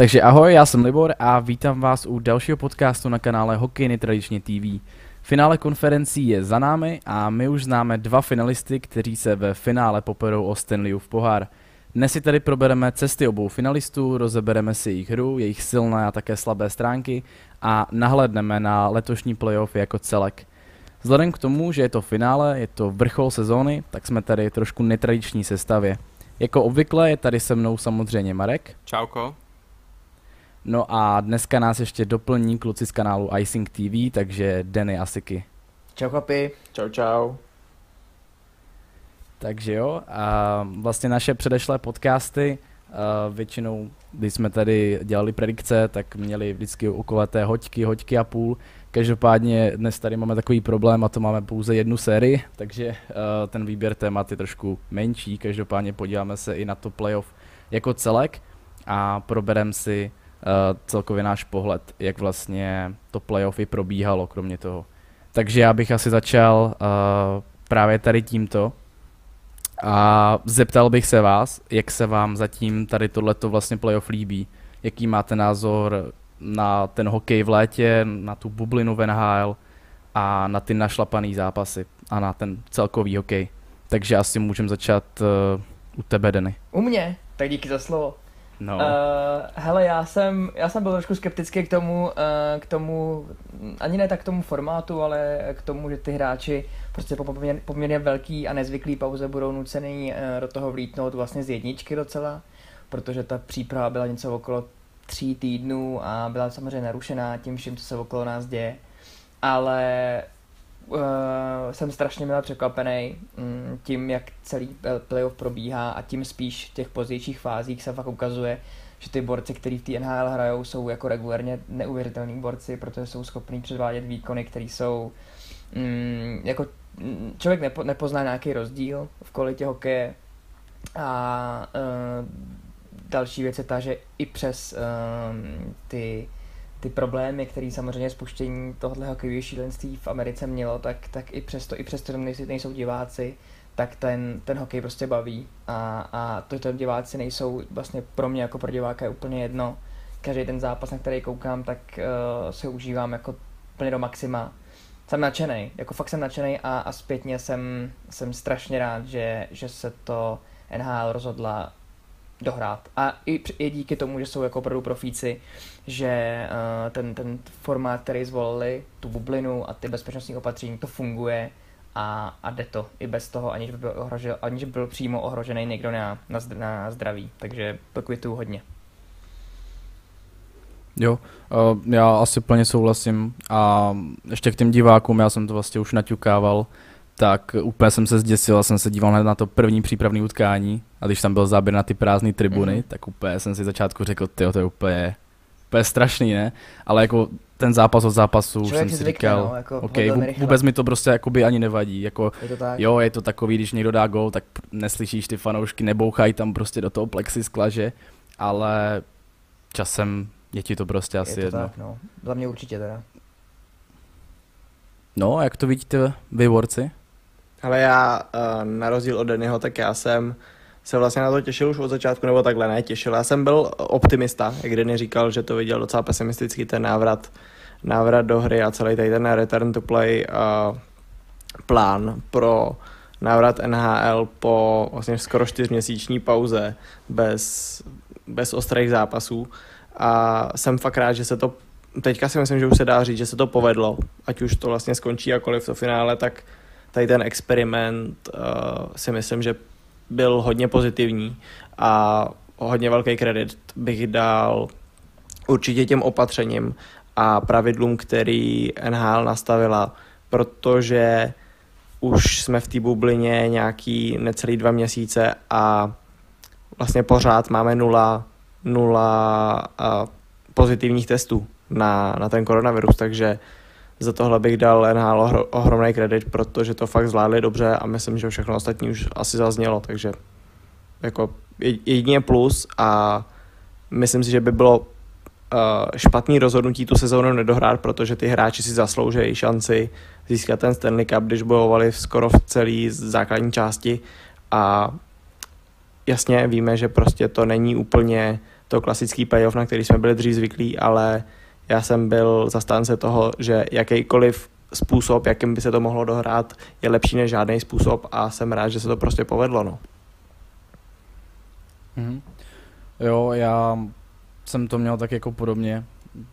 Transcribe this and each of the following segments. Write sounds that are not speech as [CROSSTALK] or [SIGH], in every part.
Takže ahoj, já jsem Libor a vítám vás u dalšího podcastu na kanále Hokej Netradičně TV. Finále konferencí je za námi a my už známe dva finalisty, kteří se ve finále poperou o Stanleyův pohár. Dnes si tady probereme cesty obou finalistů, rozebereme si jejich hru, jejich silné a také slabé stránky a nahlédneme na letošní playoff jako celek. Vzhledem k tomu, že je to finále, je to vrchol sezóny, tak jsme tady trošku netradiční sestavě. Jako obvykle je tady se mnou samozřejmě Marek. Čauko. No a dneska nás ještě doplní kluci z kanálu Icing TV, takže Denny Asiky. Čau chlapi. Čau čau. Takže jo, a vlastně naše předešlé podcasty, většinou, když jsme tady dělali predikce, tak měli vždycky okolaté hoďky, hoďky a půl. Každopádně dnes tady máme takový problém a to máme pouze jednu sérii, takže ten výběr témat je trošku menší. Každopádně podíváme se i na to playoff jako celek a probereme si celkově náš pohled, jak vlastně to playoffy probíhalo, kromě toho. Takže já bych asi začal uh, právě tady tímto a zeptal bych se vás, jak se vám zatím tady tohleto vlastně playoff líbí, jaký máte názor na ten hokej v létě, na tu bublinu v NHL a na ty našlapaný zápasy a na ten celkový hokej. Takže asi můžeme začat uh, u tebe, Denny. U mě? Tak díky za slovo. No. Uh, hele, já jsem, já jsem byl trošku skeptický k tomu, uh, k tomu, ani ne tak k tomu formátu, ale k tomu, že ty hráči prostě po poměrně, poměrně velký a nezvyklý pauze budou nucený uh, do toho vlítnout vlastně z jedničky docela, protože ta příprava byla něco okolo tří týdnů a byla samozřejmě narušená tím vším, co se okolo nás děje. Ale uh, jsem strašně měl překvapený um, tím, jak celý playoff probíhá a tím spíš v těch pozdějších fázích se fakt ukazuje, že ty borci, kteří v té NHL hrajou, jsou jako regulérně neuvěřitelní borci, protože jsou schopní předvádět výkony, které jsou um, jako člověk nepo, nepozná nějaký rozdíl v kvalitě hokeje a uh, další věc je ta, že i přes um, ty ty problémy, které samozřejmě spuštění tohohle hokejového šílenství v Americe mělo, tak, tak i přesto, i přesto, že nejsou, diváci, tak ten, ten hokej prostě baví a, a to, že diváci nejsou vlastně pro mě jako pro diváka je úplně jedno. Každý ten zápas, na který koukám, tak uh, si užívám jako plně do maxima. Jsem nadšený, jako fakt jsem nadšený a, a zpětně jsem, jsem strašně rád, že, že se to NHL rozhodla dohrát. A i, i díky tomu, že jsou jako opravdu profíci, že uh, ten, ten formát, který zvolili, tu bublinu a ty bezpečnostní opatření, to funguje a, a jde to i bez toho, aniž by byl, ohrožil, aniž by byl přímo ohrožený někdo na, na, na zdraví. Takže tu hodně. Jo, uh, já asi plně souhlasím a ještě k těm divákům, já jsem to vlastně už naťukával, tak úplně jsem se zděsil a jsem se díval hned na to první přípravné utkání a když tam byl záběr na ty prázdné tribuny, mm-hmm. tak úplně jsem si začátku řekl, ty to je úplně, úplně strašný, ne? Ale jako ten zápas od zápasu už jsem si zvykne, říkal, no, jako okay, vůbec mi to prostě jakoby ani nevadí, jako je to tak. jo, je to takový, když někdo dá gol, tak neslyšíš ty fanoušky, nebouchají tam prostě do toho plexiskla, že, ale časem je ti to prostě asi je to jedno. Tak, no. Za mě určitě teda. No, jak to vidíte vy, worci? Ale já eh, na rozdíl od Dennyho, tak já jsem se vlastně na to těšil už od začátku, nebo takhle ne, těšil. Já jsem byl optimista, jak Denny říkal, že to viděl docela pesimisticky ten návrat, návrat do hry a celý tady ten return to play uh, plán pro návrat NHL po vlastně skoro čtyřměsíční pauze bez, bez ostrých zápasů. A jsem fakt rád, že se to teďka si myslím, že už se dá říct, že se to povedlo, ať už to vlastně skončí jakoliv to finále, tak tady ten experiment uh, si myslím, že byl hodně pozitivní a hodně velký kredit bych dal určitě těm opatřením a pravidlům, který NHL nastavila, protože už jsme v té bublině nějaký necelý dva měsíce a vlastně pořád máme nula, nula uh, pozitivních testů na, na ten koronavirus, takže za tohle bych dal NHL ohromný kredit, protože to fakt zvládli dobře a myslím, že všechno ostatní už asi zaznělo, takže jako jedině plus a myslím si, že by bylo uh, špatný rozhodnutí tu sezónu nedohrát, protože ty hráči si zasloužejí šanci získat ten Stanley Cup, když bojovali skoro v celé základní části. A jasně víme, že prostě to není úplně to klasický playoff, na který jsme byli dřív zvyklí, ale já jsem byl zastánce toho, že jakýkoliv způsob, jakým by se to mohlo dohrát, je lepší než žádný způsob a jsem rád, že se to prostě povedlo. No. Mm-hmm. Jo, já jsem to měl tak jako podobně,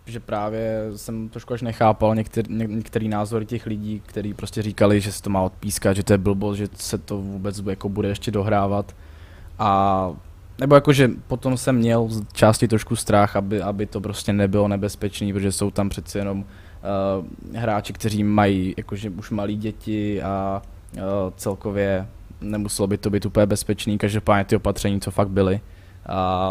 že právě jsem trošku až nechápal některý, některý názory těch lidí, kteří prostě říkali, že se to má odpískat, že to je blbost, že se to vůbec jako bude ještě dohrávat. A nebo jakože potom jsem měl z části trošku strach, aby, aby to prostě nebylo nebezpečný, protože jsou tam přeci jenom uh, hráči, kteří mají jakože už malí děti a uh, celkově nemuselo by to být úplně bezpečný, každopádně ty opatření, co fakt byly,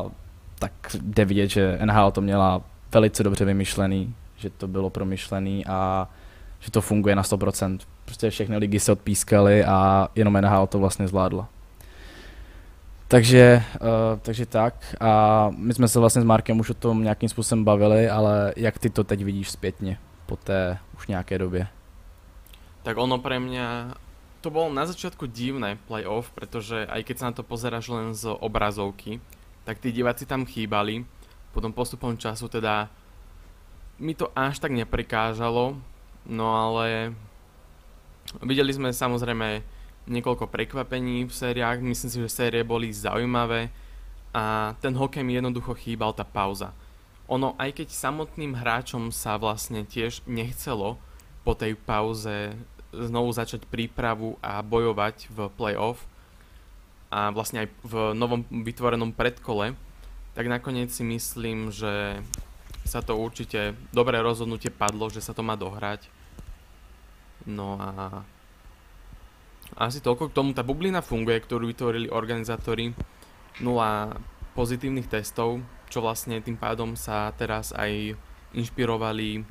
uh, tak jde vidět, že NHL to měla velice dobře vymyšlený, že to bylo promyšlený a že to funguje na 100%. Prostě všechny ligy se odpískaly a jenom NHL to vlastně zvládla. Takže, uh, takže tak. A my jsme se vlastně s Markem už o tom nějakým způsobem bavili, ale jak ty to teď vidíš zpětně po té už nějaké době? Tak ono pre mňa to bolo na začiatku divné playoff, pretože aj keď sa na to pozeráš len z obrazovky, tak tí diváci tam chýbali. Potom postupom času teda mi to až tak neprikážalo, no ale videli sme samozrejme niekoľko prekvapení v sériách, myslím si, že série boli zaujímavé a ten hokej mi jednoducho chýbal tá pauza. Ono, aj keď samotným hráčom sa vlastne tiež nechcelo po tej pauze znovu začať prípravu a bojovať v playoff a vlastne aj v novom vytvorenom predkole, tak nakoniec si myslím, že sa to určite dobré rozhodnutie padlo, že sa to má dohrať. No a asi toľko k tomu. Tá bublina funguje, ktorú vytvorili organizátori. Nula pozitívnych testov, čo vlastne tým pádom sa teraz aj inšpirovali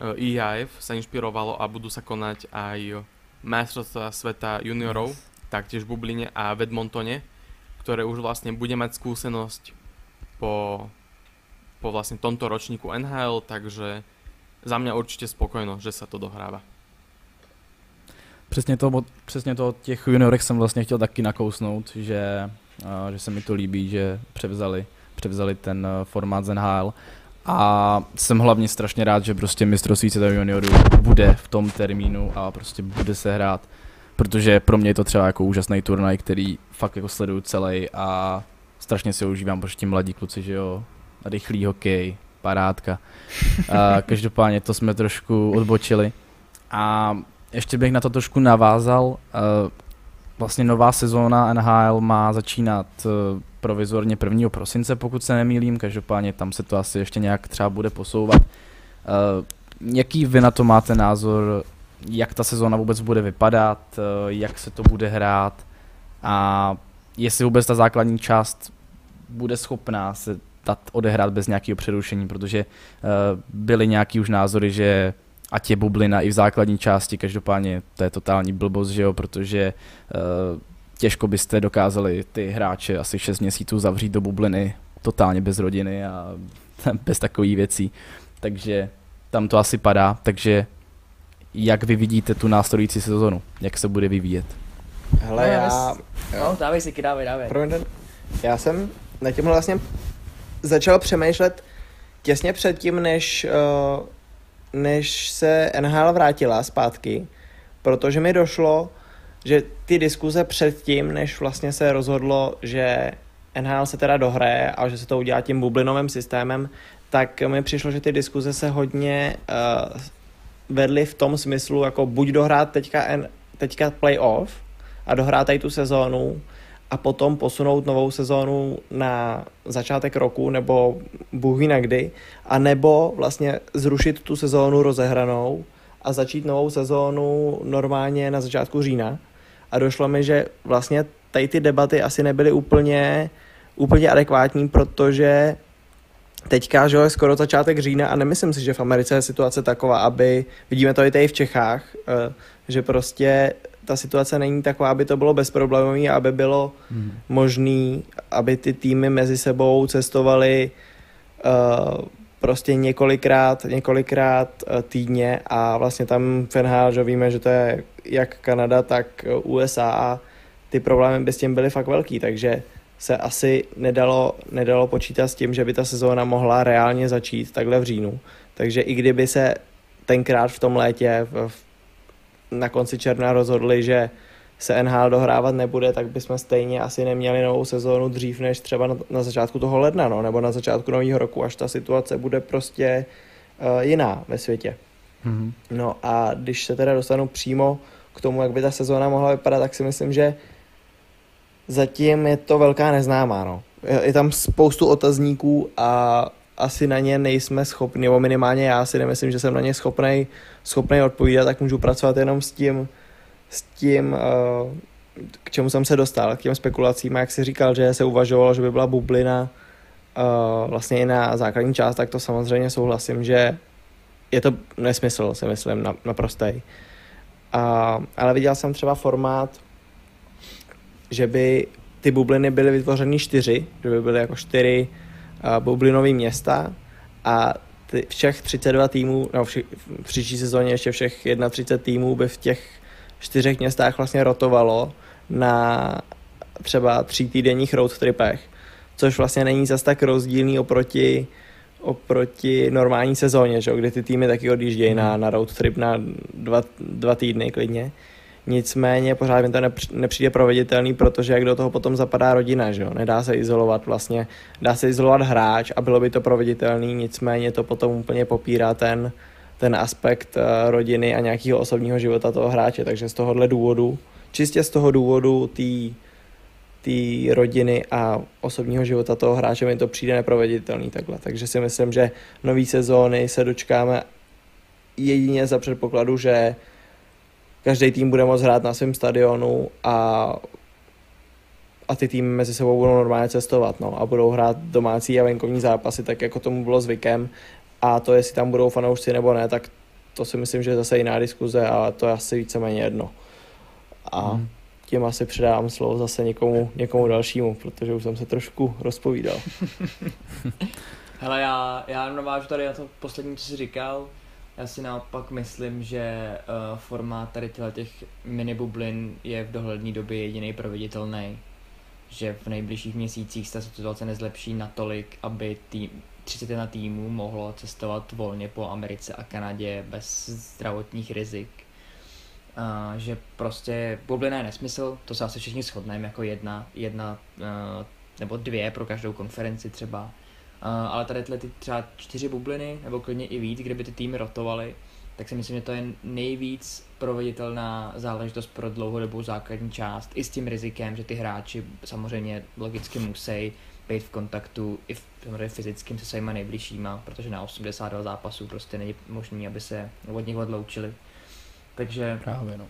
IAF e sa inšpirovalo a budú sa konať aj majstrovstvá sveta juniorov, yes. taktiež v Bubline a v Edmontone, ktoré už vlastne bude mať skúsenosť po, po vlastne tomto ročníku NHL, takže za mňa určite spokojno, že sa to dohráva. Přesně to, přesně to od těch juniorech jsem vlastně chtěl taky nakousnout, že, že se mi to líbí, že převzali, převzali ten e, formát z NHL. A jsem hlavně strašně rád, že prostě mistrovství světa juniorů bude v tom termínu a prostě bude se hrát. Protože pro mě je to třeba jako úžasný turnaj, který fakt jako sleduju celý a strašně si ho užívám, protože ti mladí kluci, že jo, rychlý hokej, parádka. A [LAUGHS] každopádně to jsme trošku odbočili. A ještě bych na to trošku navázal. Eh, vlastně nová sezóna NHL má začínat eh, provizorně 1. prosince, pokud se nemýlím, každopádně tam se to asi ještě nějak třeba bude posouvat. Eh, jaký vy na to máte názor, jak ta sezóna vůbec bude vypadat, jak se to bude hrát a jestli vůbec ta základní část bude schopná se dát odehrát bez nějakého přerušení, protože byly nějaký už názory, že ať je bublina i v základní části, každopádně to je totální blbost, že jo, protože uh, těžko byste dokázali ty hráče asi 6 měsíců zavřít do bubliny totálně bez rodiny a [LAUGHS] bez takových věcí. Takže tam to asi padá, takže jak vy vidíte tu následující sezonu, jak se bude vyvíjet? Hele, no, já... No, dávej si, dávej, dávej. Promiň, já jsem na tím vlastně začal přemýšlet těsně předtím, než uh, než se NHL vrátila zpátky, protože mi došlo, že ty diskuze předtím, než vlastně se rozhodlo, že NHL se teda dohraje a že se to udělá tím bublinovým systémem, tak mi přišlo, že ty diskuze se hodně uh, vedly v tom smyslu, jako buď dohrát teďka, teďka playoff a dohrát tady tu sezónu, a potom posunout novou sezónu na začátek roku nebo bůh ví kdy, a nebo vlastně zrušit tu sezónu rozehranou a začít novou sezónu normálně na začátku října. A došlo mi, že vlastně tady ty debaty asi nebyly úplně, úplně adekvátní, protože teďka, že je skoro začátek října a nemyslím si, že v Americe je situace taková, aby, vidíme to i tady v Čechách, eh, že prostě ta situace není taková, aby to bylo bezproblémové, aby bylo hmm. možné, aby ty týmy mezi sebou cestovaly uh, prostě několikrát, několikrát uh, týdně a vlastně tam v že víme, že to je jak Kanada, tak USA a ty problémy by s tím byly fakt velký, takže se asi nedalo, nedalo počítat s tím, že by ta sezóna mohla reálně začít takhle v říjnu. Takže i kdyby se tenkrát v tom létě v, na konci června rozhodli, že se NHL dohrávat nebude, tak bychom stejně asi neměli novou sezónu dřív než třeba na, na začátku toho ledna, no, nebo na začátku nového roku, až ta situace bude prostě uh, jiná ve světě. Mm-hmm. No a když se teda dostanu přímo k tomu, jak by ta sezóna mohla vypadat, tak si myslím, že zatím je to velká neznámá. No. Je, je tam spoustu otazníků a asi na ně nejsme schopni, nebo minimálně já si nemyslím, že jsem na ně schopný schopnej odpovídat, tak můžu pracovat jenom s tím, s tím, eh, k čemu jsem se dostal, k těm spekulacím, jak si říkal, že se uvažovalo, že by byla bublina eh, vlastně i na základní část, tak to samozřejmě souhlasím, že je to nesmysl, si myslím, naprostej. A, ale viděl jsem třeba formát, že by ty bubliny byly vytvořeny čtyři, že by byly jako čtyři bublinové města a ty, všech 32 týmů, no v, v příští sezóně ještě všech 31 týmů by v těch čtyřech městách vlastně rotovalo na třeba tří týdenních road tripech, což vlastně není zas tak rozdílný oproti oproti normální sezóně, že? kdy ty týmy taky odjíždějí na, na road trip na dva, dva týdny klidně. Nicméně pořád mi to nepřijde proveditelný, protože jak do toho potom zapadá rodina, že jo? Nedá se izolovat vlastně, dá se izolovat hráč a bylo by to proveditelný, nicméně to potom úplně popírá ten, ten aspekt uh, rodiny a nějakého osobního života toho hráče, takže z tohohle důvodu, čistě z toho důvodu té té rodiny a osobního života toho hráče mi to přijde neproveditelný takhle. Takže si myslím, že nový sezóny se dočkáme jedině za předpokladu, že každý tým bude moct hrát na svém stadionu a, a ty týmy mezi sebou budou normálně cestovat no, a budou hrát domácí a venkovní zápasy tak, jako tomu bylo zvykem a to, jestli tam budou fanoušci nebo ne, tak to si myslím, že je zase jiná diskuze a to je asi víceméně jedno. A hmm tím asi předávám slovo zase někomu, někomu dalšímu, protože už jsem se trošku rozpovídal. [LAUGHS] Hele, já, já navážu tady na to poslední, co jsi říkal. Já si naopak myslím, že uh, formát tady těch mini bublin je v dohledné době jediný proveditelný. Že v nejbližších měsících se ta situace nezlepší natolik, aby tým, 31 týmů mohlo cestovat volně po Americe a Kanadě bez zdravotních rizik Uh, že prostě bublina je nesmysl, to se asi všichni shodneme jako jedna, jedna uh, nebo dvě pro každou konferenci třeba. Ale tady tyhle ty třeba čtyři bubliny, nebo klidně i víc, kdyby ty týmy rotovaly, tak si myslím, že to je nejvíc proveditelná záležitost pro dlouhodobou základní část. I s tím rizikem, že ty hráči samozřejmě logicky musí být v kontaktu i v, samozřejmě fyzickým se svýma nejbližšíma, protože na 82 zápasů prostě není možné, aby se od nich odloučili. Takže, Právě, no.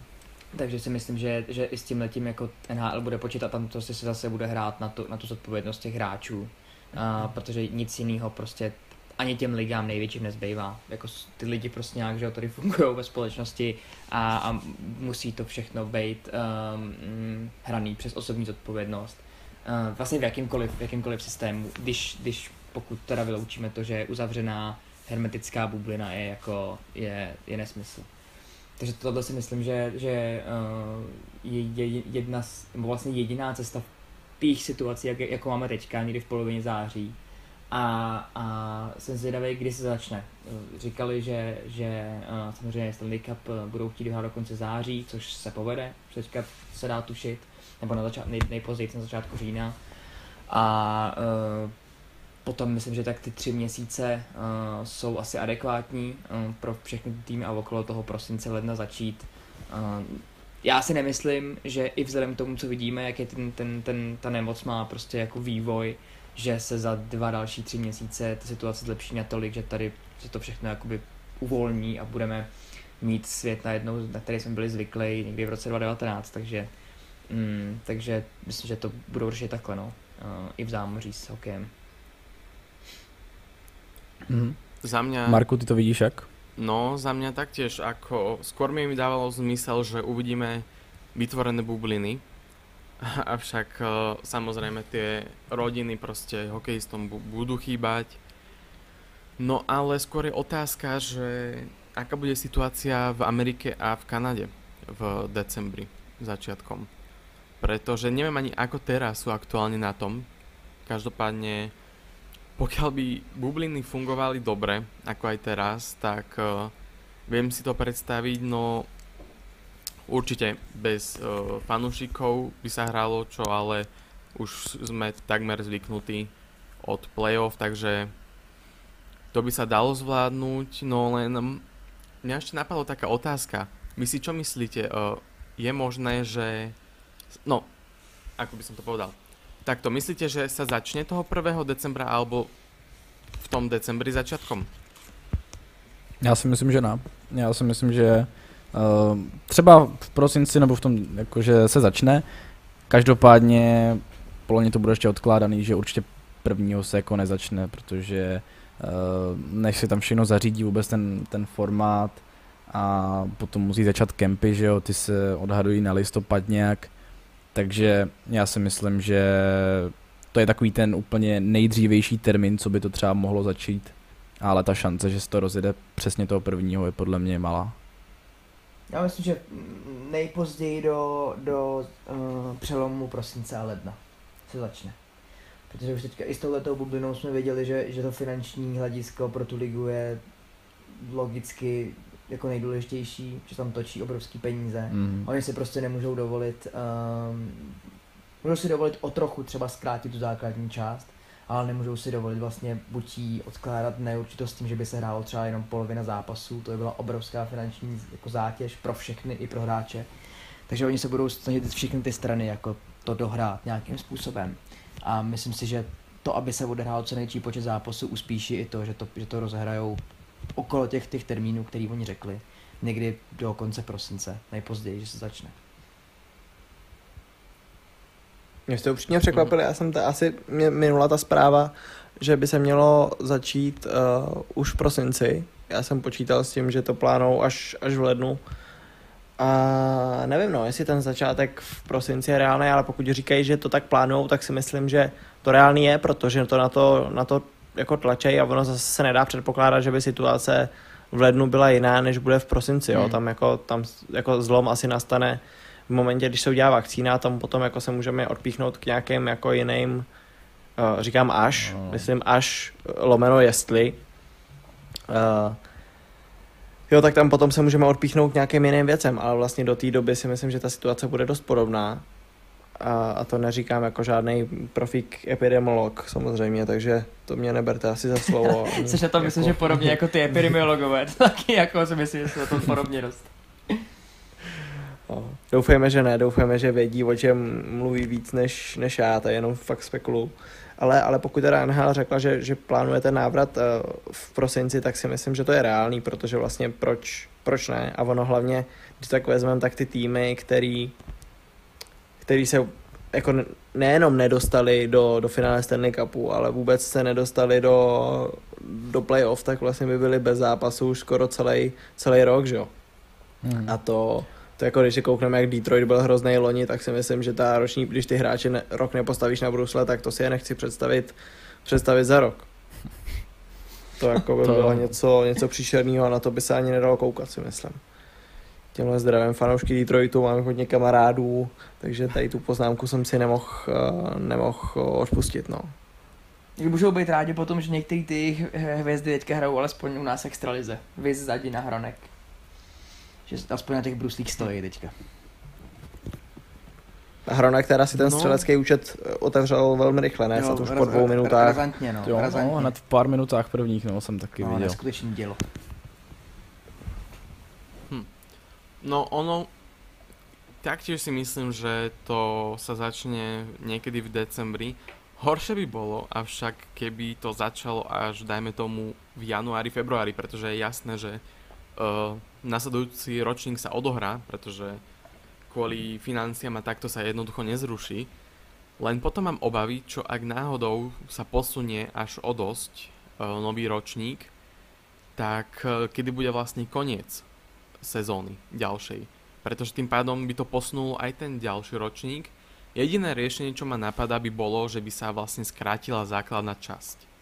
takže si myslím, že, že i s tím letím jako NHL bude počítat, tam to si se zase bude hrát na tu, na tu zodpovědnost těch hráčů, a, protože nic jiného prostě ani těm ligám největším nezbývá. Jako ty lidi prostě nějak, že tady fungují ve společnosti a, a musí to všechno být um, hraný přes osobní zodpovědnost. Uh, vlastně v jakýmkoliv, v jakýmkoliv systému, když, když pokud teda vyloučíme to, že uzavřená hermetická bublina je jako, je, je nesmysl. Takže tohle si myslím, že, že uh, je, je jedna, vlastně jediná cesta těch situacích, jak, jako máme teďka, někdy v polovině září. A, a jsem zvědavý, kdy se začne. Říkali, že, že samozřejmě Stanley Cup budou chtít vyhrát do konce září, což se povede, teďka se dá tušit, nebo na začát, nej, nejpozději na začátku října. A uh, potom myslím, že tak ty tři měsíce uh, jsou asi adekvátní uh, pro všechny týmy a okolo toho prosince ledna začít. Já si nemyslím, že i vzhledem k tomu, co vidíme, jak je ten, ten, ten, ta nemoc má prostě jako vývoj, že se za dva další tři měsíce ta situace zlepší natolik, že tady se to všechno jakoby uvolní a budeme mít svět najednou, na který jsme byli zvyklí někdy v roce 2019, takže, mm, takže myslím, že to budou řešit takhle, no. Uh, i v zámoří s hokejem. Mm. Za mňa... Marku, ty to vidíš jak? No, za mňa taktiež, ako skôr mi dávalo zmysel, že uvidíme vytvorené bubliny, [LAUGHS] avšak uh, samozrejme tie rodiny proste hokejistom budú chýbať. No ale skôr je otázka, že aká bude situácia v Amerike a v Kanade v decembri začiatkom. pretože neviem ani ako teraz sú aktuálne na tom. Každopádne, pokiaľ by bubliny fungovali dobre, ako aj teraz, tak uh, viem si to predstaviť, no určite bez uh, fanúšikov by sa hralo, čo ale už sme takmer zvyknutí od playoff, takže to by sa dalo zvládnuť, no len mňa ešte napadla taká otázka. Vy si čo myslíte, uh, je možné, že... No, ako by som to povedal. Takto, myslíte, že sa začne toho 1. decembra alebo v tom decembri začiatkom? Já si myslím, že ne. Já si myslím, že uh, třeba v prosinci nebo v tom, jakože se začne. Každopádně poloni to bude ještě odkládaný, že určitě prvního se jako nezačne, protože uh, než se tam všechno zařídí vůbec ten, ten formát a potom musí začat kempy, že jo, ty se odhadují na listopad nějak, takže já si myslím, že to je takový ten úplně nejdřívější termín, co by to třeba mohlo začít, ale ta šance, že se to rozjede přesně toho prvního je podle mě malá. Já myslím, že nejpozději do, do uh, přelomu prosince a ledna se začne. Protože už teďka i s touhletou bublinou jsme věděli, že, že to finanční hledisko pro tu ligu je logicky jako nejdůležitější, že tam točí obrovský peníze. Mm. Oni si prostě nemůžou dovolit, um, můžou si dovolit o trochu třeba zkrátit tu základní část, ale nemůžou si dovolit vlastně buď jí odkládat neurčitost tím, že by se hrálo třeba jenom polovina zápasů, to by byla obrovská finanční jako zátěž pro všechny i pro hráče. Takže oni se budou snažit všechny ty strany jako to dohrát nějakým způsobem. A myslím si, že to, aby se odehrálo co největší počet zápasů, uspíší i to, že to, že to rozhrajou okolo těch, těch termínů, který oni řekli. Někdy do konce prosince, nejpozději, že se začne. Mě jste upřímně překvapili, já jsem to asi mě minula ta zpráva, že by se mělo začít uh, už v prosinci. Já jsem počítal s tím, že to plánou až, až v lednu. A nevím, no, jestli ten začátek v prosinci je reálný, ale pokud říkají, že to tak plánují, tak si myslím, že to reálný je, protože to na to, na to jako tlačej a ono zase se nedá předpokládat, že by situace v lednu byla jiná, než bude v prosinci, jo. Hmm. Tam jako, tam jako zlom asi nastane v momentě, když se udělá vakcína, tam potom jako se můžeme odpíchnout k nějakým jako jiným, uh, říkám až, no. myslím až lomeno jestli, uh, jo, tak tam potom se můžeme odpíchnout k nějakým jiným věcem, ale vlastně do té doby si myslím, že ta situace bude dost podobná a, a to neříkám jako žádný profík epidemiolog samozřejmě, takže to mě neberte asi za slovo. [LAUGHS] Jsi na to jako... myslím, že podobně jako ty epidemiologové, [LAUGHS] taky jako si myslím, že se to podobně dost. [LAUGHS] No, doufejme, že ne, doufejme, že vědí, o čem mluví víc než, než já, to je jenom fakt spekulu. Ale, ale pokud teda NHL řekla, že, že plánujete návrat uh, v prosinci, tak si myslím, že to je reálný, protože vlastně proč, proč ne? A ono hlavně, když tak vezmeme, tak ty týmy, který který se jako nejenom nedostali do, do finále Stanley Cupu, ale vůbec se nedostali do, do playoff, tak vlastně by byli bez zápasu už skoro celý, celý rok, že jo. Hmm. A to, to jako když si koukneme, jak Detroit byl hrozný loni, tak si myslím, že ta roční, když ty hráče ne, rok nepostavíš na brusle, tak to si je nechci představit, představit za rok. To jako by to... bylo něco, něco příšerného a na to by se ani nedalo koukat, si myslím těmhle zdravím fanoušky Detroitu, mám hodně kamarádů, takže tady tu poznámku jsem si nemohl uh, nemoh odpustit, no. Můžou být rádi potom, že některé ty hvězdy teďka hrajou alespoň u nás extralize. Vy zadí na Hronek. Že aspoň na těch bruslích stojí teďka. Hronek která si ten no. střelecký účet eh, otevřel velmi rychle, ne? Jo, už po dvou minutách. Razantně, no. Jo, razantně. no, hned v pár minutách prvních, no, jsem taky no, viděl. Neskutečný dělo. No ono, taktiež si myslím, že to sa začne niekedy v decembri. Horšie by bolo, avšak keby to začalo až, dajme tomu, v januári, februári, pretože je jasné, že uh, nasledujúci ročník sa odohrá, pretože kvôli financiám a takto sa jednoducho nezruší. Len potom mám obavy, čo ak náhodou sa posunie až o dosť uh, nový ročník, tak uh, kedy bude vlastne koniec sezóny ďalšej. Pretože tým pádom by to posunul aj ten ďalší ročník. Jediné riešenie, čo ma napadá, by bolo, že by sa vlastne skrátila základná časť.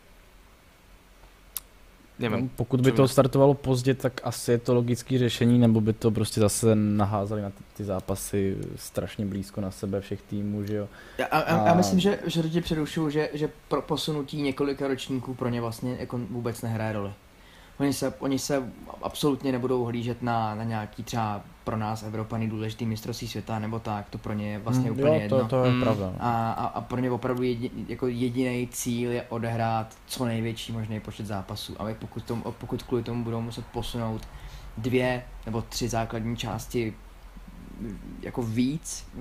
nevím. No, pokud by to startovalo pozdě, tak asi je to logické řešení, nebo by to prostě zase naházeli na ty, ty zápasy strašně blízko na sebe všech týmů, že jo. Já, a, a, já myslím, že, že tě přerušuju, že, že pro posunutí několika ročníků pro ně vlastně jako vůbec nehraje roli. Oni se, oni se absolutně nebudou hlížet na, na nějaký třeba pro nás Evropany důležitý mistrovství světa nebo tak, to pro ně je vlastně mm, úplně jo, jedno. To, to je Mm. pravda. no. A, a, a pro ně opravdu jedi, jako jediný cíl je odehrát co největší možný počet zápasů. Ale pokud, tom, pokud kvůli tomu budou muset posunout dvě nebo tři základní části mm, jako víc eh,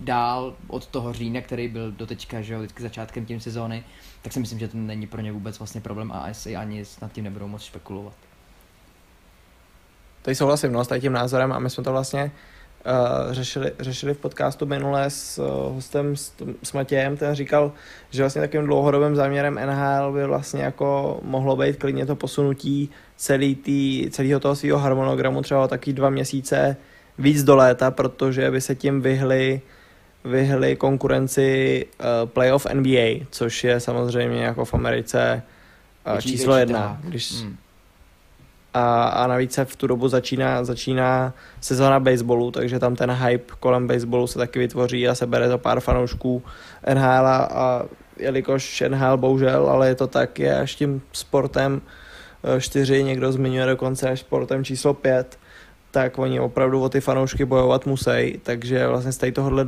dál od toho října, který byl doteďka, že jo, teďka začátkem tím sezóny, tak si myslím, že to není pro ně vůbec vlastně problém a asi ani nad tím nebudou moc špekulovat. Tady souhlasím no, s tím názorem a my jsme to vlastně uh, řešili, řešili v podcastu minule s uh, hostem s, s Matějem, ten říkal, že vlastně takovým dlouhodobým záměrem NHL by vlastně jako mohlo být klidně to posunutí celý tý, celého toho svého harmonogramu třeba o taky dva měsíce víc do léta, protože by se tím vyhli vyhli konkurenci uh, playoff NBA, což je samozřejmě jako v Americe uh, číslo jedna. Když, Hmm. a, a navíc se v tu dobu začíná, začíná sezóna baseballu, takže tam ten hype kolem baseballu se taky vytvoří a sebere to pár fanoušků NHL a, a jelikož NHL bohužel, ale je to tak, je až tím sportem eh, čtyři, někdo zmiňuje dokonce až sportem číslo pět, tak oni opravdu o ty fanoušky bojovat musí, takže vlastně z tohohle,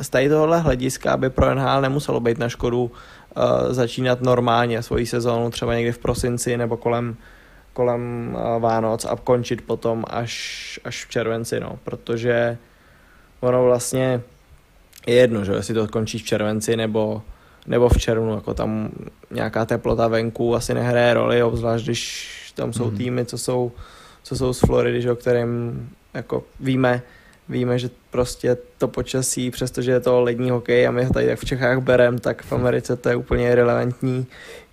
z tady tohohle hlediska by pro NHL nemuselo být na škodu uh, začínat normálně svoji sezónu třeba někdy v prosinci nebo kolem kolem eh, Vánoc a končit potom až, až v červenci, no, protože ono vlastně je jedno, že jestli to končí v červenci nebo, nebo v červnu, jako tam nějaká teplota venku asi nehraje roli, obzvlášť když tam jsou Mhm. týmy, co jsou, co jsou z Floridy, že, o kterým jako víme, víme, že prostě to počasí, přestože je to lední hokej a my ho tady tak v Čechách berem, tak v Americe to je úplně irrelevantní,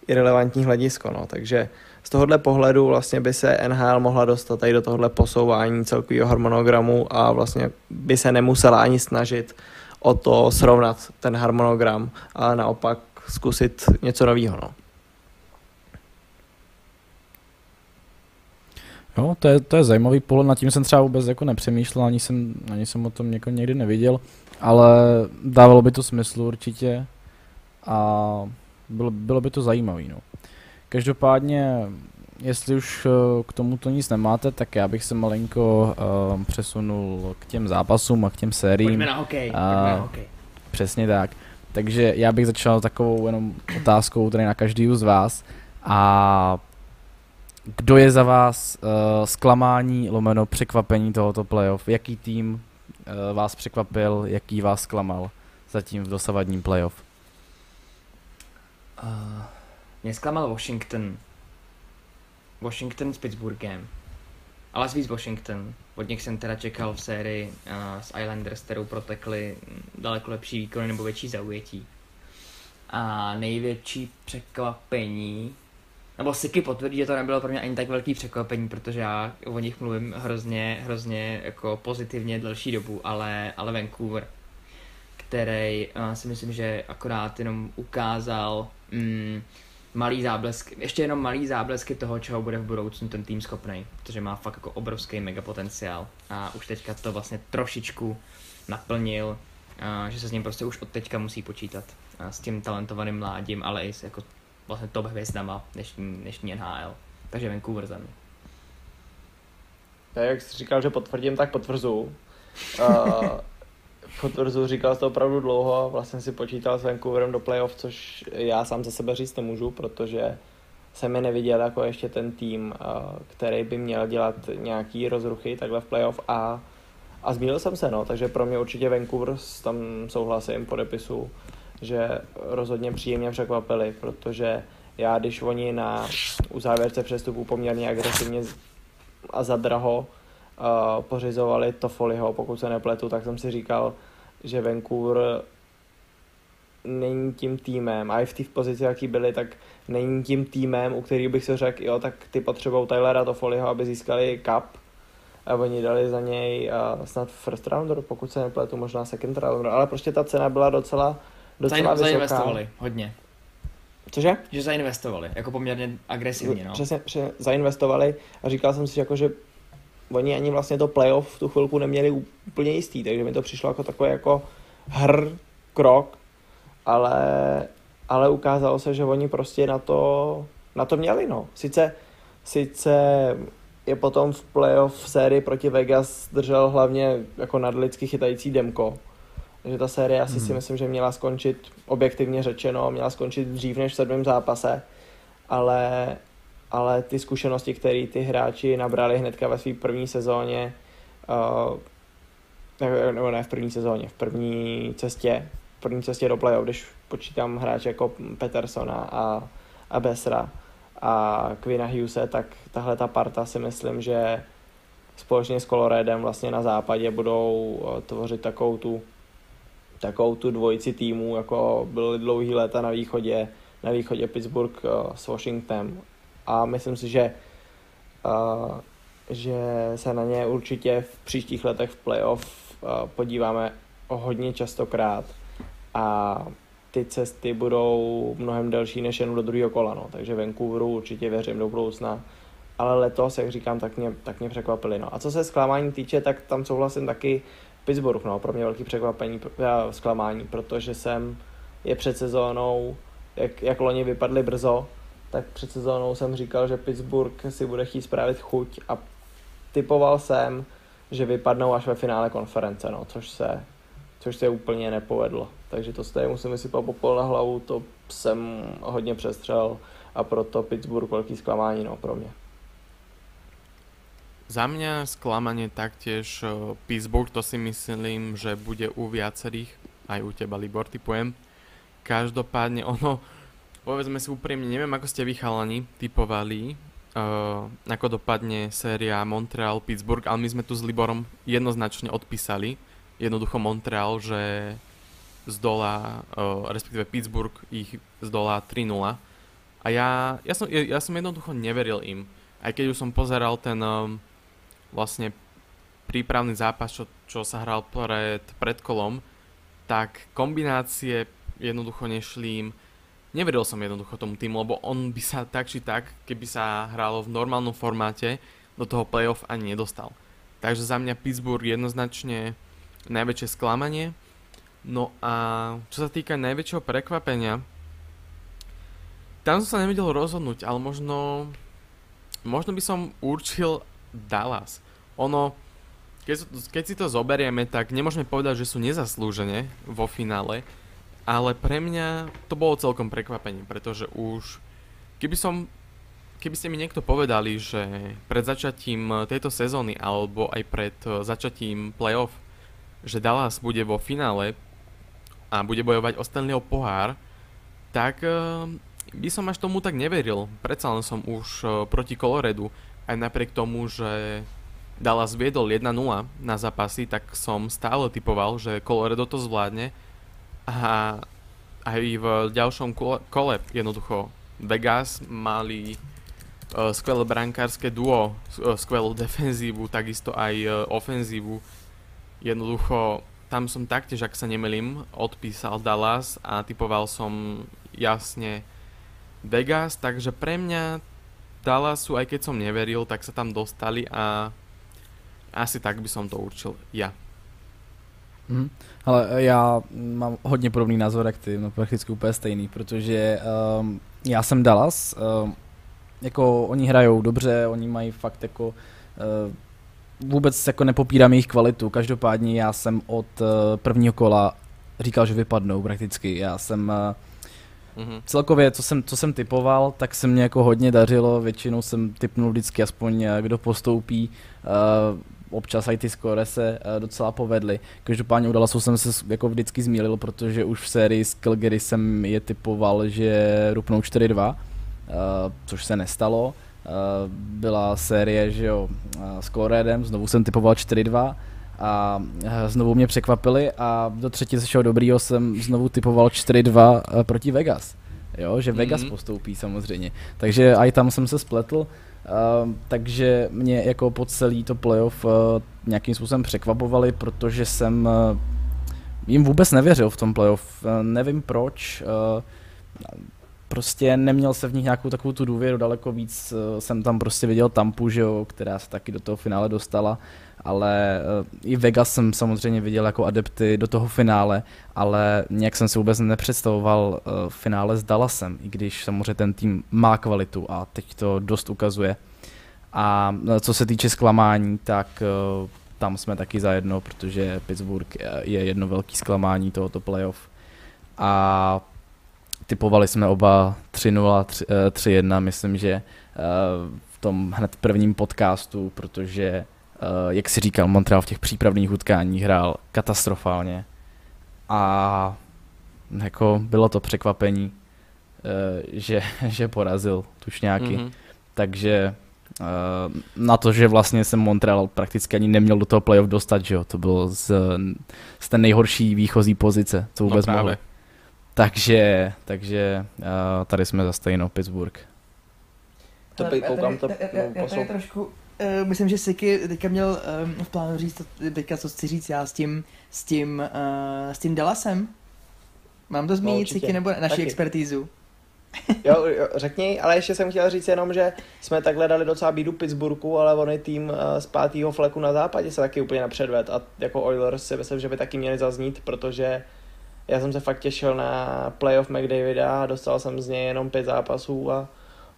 irrelevantní hledisko, no, takže z tohohle pohledu vlastně by se NHL mohla dostat tady do tohohle posouvání celkového harmonogramu a vlastně by se nemusela ani snažit o to srovnat ten harmonogram a naopak zkusit něco nového. No. Jo, to je, to je zajímavý pohled, nad tím jsem třeba vůbec jako nepřemýšlel, ani jsem, ani jsem o tom jako někdy neviděl, ale dávalo by to smysl určitě a bylo, bylo by to zajímavý, no. Každopádně, jestli už eh, k tomuto nic nemáte, tak já bych se malinko uh, přesunul k těm zápasům a k těm sériím. Pojďme na hokej, A- pojďme na hokej. Přesně tak. Takže já bych začal takovou jenom otázkou tady na každý z vás. A kdo je za vás uh, zklamání, lomeno, překvapení tohoto playoff? Jaký tým uh, vás překvapil, jaký vás zklamal zatím v dosavadním playoff? Uh, mě zklamal Washington. Washington s Pittsburghem. Ale víc Washington. Od nich jsem teda čekal v sérii uh, s Islanders, kterou protekli daleko lepší výkony nebo větší zaujetí. A největší překvapení, nebo Siky potvrdí, že to nebylo pro mě ani tak velký překvapení, protože já o nich mluvím hrozně, hrozně jako pozitivně delší dobu, ale, ale Vancouver, který uh, si myslím, že akorát jenom ukázal mm, malý záblesk, ještě jenom malý záblesky toho, čeho bude v budoucnu ten tým schopný, protože má fakt jako obrovský mega potenciál. A už teďka to vlastně trošičku naplnil, a že se s ním prostě už od teďka musí počítat a s tím talentovaným mládím, ale i s jako vlastně top hvězdama dnešní, dnešní NHL. Takže Vancouver za mě. Tak jak jsi říkal, že potvrdím, tak potvrzuju. [LAUGHS] Uh, potvrzuju, říkal jsi to opravdu dlouho, vlastně si počítal s Vancouverem do playoff, což já sám za sebe říct nemůžu, protože jsem je neviděl jako ještě ten tým, uh, který by měl dělat nějaký rozruchy takhle v playoff a, a zmínil jsem se, no, takže pro mě určitě Vancouver, tam souhlasím, podepisu, že rozhodně příjemně překvapili, protože já, když oni na uzávěrce přestupu poměrně agresivně a za draho uh, pořizovali Toffoliho, pokud se nepletu, tak jsem si říkal, že Vancouver není tím týmem, a i v té pozici, jaký byli, tak není tím týmem, u kterých bych si řekl, jo, tak ty potřebují Tylera Toffoliho, aby získali cup, a oni dali za něj uh, snad first rounder, pokud se nepletu, možná second rounder, ale prostě ta cena byla docela, docela Zain- vysoká. Zainvestovali hodně. Cože? Že zainvestovali, jako poměrně agresivně, no. Přesně, přesně zainvestovali a říkal jsem si, jako, že oni ani vlastně to playoff v tu chvilku neměli úplně jistý, takže mi to přišlo jako takový jako hr krok, ale, ale ukázalo se, že oni prostě na to, na to měli, no. Sice, sice je potom v playoff sérii proti Vegas držel hlavně jako nadlidsky chytající Demko, takže ta série asi hmm. si myslím, že měla skončit, objektivně řečeno, měla skončit dřív než v sedmém zápase, ale, ale ty zkušenosti, které ty hráči nabrali hnedka ve své první sezóně, uh, nebo ne v první sezóně, v první cestě, v první cestě do playoff, když počítám hráče jako Petersona a, a Besra a Quina Hughese, tak tahle ta parta si myslím, že společně s Coloredem vlastně na západě budou uh, tvořit takovou tu takovou tu dvojici týmů, jako byly dlouhý léta na východě, na východě Pittsburgh uh, s Washingtonem. A myslím si, že, uh, že se na ně určitě v příštích letech v playoff uh, podíváme hodně častokrát a ty cesty budou mnohem delší než jen do druhého kola, no. takže Vancouveru určitě věřím do budoucna. Ale letos, jak říkám, tak mě, tak mě překvapili. No. A co se zklamání týče, tak tam souhlasím taky Pittsburgh, no, pro mě velký překvapení, zklamání, protože jsem je před sezónou, jak, jak loni vypadli brzo, tak před sezónou jsem říkal, že Pittsburgh si bude chtít spravit chuť a typoval jsem, že vypadnou až ve finále konference, no, což se, což se úplně nepovedlo. Takže to stejně musím vysypat popol na hlavu, to jsem hodně přestřel a proto Pittsburgh velký zklamání no, pro mě. Za mňa sklamanie taktiež uh, Pittsburgh, to si myslím, že bude u viacerých, aj u teba Libor, typujem. Každopádne ono, povedzme si úprimne, neviem ako ste vychalani typovali, uh, ako dopadne séria Montreal-Pittsburgh, ale my sme tu s Liborom jednoznačne odpísali, jednoducho Montreal, že zdolá, uh, respektíve Pittsburgh ich zdolá 3-0. A ja, ja, som, ja, ja som jednoducho neveril im. Aj keď už som pozeral ten vlastne prípravný zápas, čo, čo sa hral pred, pred kolom, tak kombinácie jednoducho nešli im. Neveril som jednoducho tomu týmu, lebo on by sa tak či tak, keby sa hralo v normálnom formáte, do toho playoff ani nedostal. Takže za mňa Pittsburgh jednoznačne najväčšie sklamanie. No a čo sa týka najväčšieho prekvapenia, tam som sa nevedel rozhodnúť, ale možno, možno by som určil Dallas ono, keď, keď si to zoberieme, tak nemôžeme povedať, že sú nezaslúžene vo finále, ale pre mňa to bolo celkom prekvapenie, pretože už keby som keby ste mi niekto povedali, že pred začatím tejto sezóny alebo aj pred začatím playoff, že Dallas bude vo finále a bude bojovať o Stanleyho pohár, tak uh, by som až tomu tak neveril. Predsa len som už uh, proti Coloredu, aj napriek tomu, že Dallas viedol 1-0 na zápasy, tak som stále typoval, že Colorado to zvládne a aj v ďalšom kole jednoducho Vegas mali uh, skvelé brankárske duo, uh, skvelú defenzívu, takisto aj uh, ofenzívu. Jednoducho tam som taktiež, ak sa nemelím, odpísal Dallas a typoval som jasne Vegas, takže pre mňa Dallasu, aj keď som neveril, tak sa tam dostali a asi tak by som to určil ja. Hmm. Ale já mám hodně podobný názor jak ty, no prakticky úplně stejný, protože um, já jsem Dallas, um, jako oni hrajou dobře, oni mají fakt jako uh, vůbec jako nepopírám jejich kvalitu, každopádně já jsem od uh, prvního kola říkal, že vypadnou prakticky, já jsem uh, mm-hmm. celkově, co jsem, co jsem typoval, tak se mě jako hodně dařilo, většinou jsem typnul vždycky aspoň, kdo postoupí, uh, občas i ty skore se uh, docela povedly. Každopádně u Dallasu jsem se jako vždycky zmílil, protože už v sérii s Calgary jsem je typoval, že rupnou 4-2, uh, eh, což se nestalo. Uh, byla série, že jo, uh, s Coloredem, znovu jsem typoval 4-2 a znovu mě překvapili a do třetí sešel dobrýho jsem znovu typoval 4-2 proti Vegas. Jo, že Vegas mm-hmm. postoupí samozřejmě. Takže i tam jsem se spletl. Uh, takže mě jako po celý to playoff uh, nějakým způsobem překvapovali, protože jsem uh, jim vůbec nevěřil v tom playoff. Uh, nevím proč. Uh, prostě neměl se v nich nějakou takovou tu důvěru, daleko víc uh, jsem tam prostě viděl Tampu, že jo, která se taky do toho finále dostala, ale uh, i Vegas jsem samozřejmě viděl jako adepty do toho finále, ale nějak jsem si vůbec nepředstavoval uh, finále s Dallasem, i když samozřejmě ten tým má kvalitu a teď to dost ukazuje. A co se týče zklamání, tak tam jsme taky zajedno, protože Pittsburgh je jedno velký zklamání tohoto playoff. A typovali jsme oba 3-0, 3-1, myslím, že v tom hned prvním podcastu, protože, jak si říkal, Montreal v těch přípravných utkáních hrál katastrofálně a jako bylo to překvapení, že, [LAUGHS] že porazil tušňáky. Mm-hmm. Takže na to, že vlastně jsem Montreal prakticky ani neměl do toho playoff dostat, že jo, to bylo z, z té nejhorší výchozí pozice, co vůbec no mohli. Takže, takže tady jsme za stejnou Pittsburgh. To by, koukám to, já, tady trošku, uh, myslím, že Siky teďka měl um, v plánu říct, teďka co chci říct já s tím, s tím, uh, s tím Dallasem. Mám to zmínit, no, Siky, nebo naši Taky. expertízu? jo, jo, řekni, ale ještě jsem chtěl říct jenom, že jsme takhle dali docela bídu Pittsburghu, ale on je tým z pátého fleku na západě se taky úplně napředved a jako Oilers si myslím, že by taky měli zaznít, protože já jsem se fakt těšil na playoff McDavida a dostal jsem z něj jenom pět zápasů a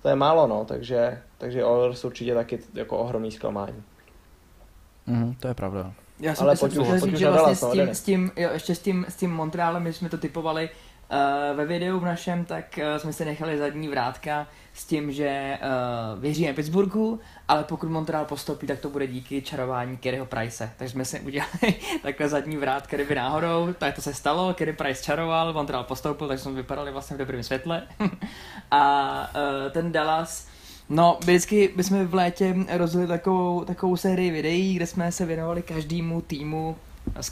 to je málo, no, takže, takže Oilers určitě taky jako ohromný zklamání. Mm, to je pravda. Já jsem, Ale pojď, chtěl říct, že vlastně s tím, s tím, jo, ještě s tím, s tím Uh, ve videu v našem, tak uh, jsme si nechali zadní vrátka s tím, že uh, věříme Pittsburghu, ale pokud Montreal postoupí, tak to bude díky čarování Kerryho Price. Takže jsme si udělali [LAUGHS] takhle zadní vrát, kdyby náhodou, tak to se stalo, Kerry Price čaroval, Montreal postoupil, takže jsme vypadali vlastně v dobrém světle. [LAUGHS] a uh, ten Dallas, No, vždycky bychom v létě rozjeli takovou, takovou sérii videí, kde jsme se věnovali každému týmu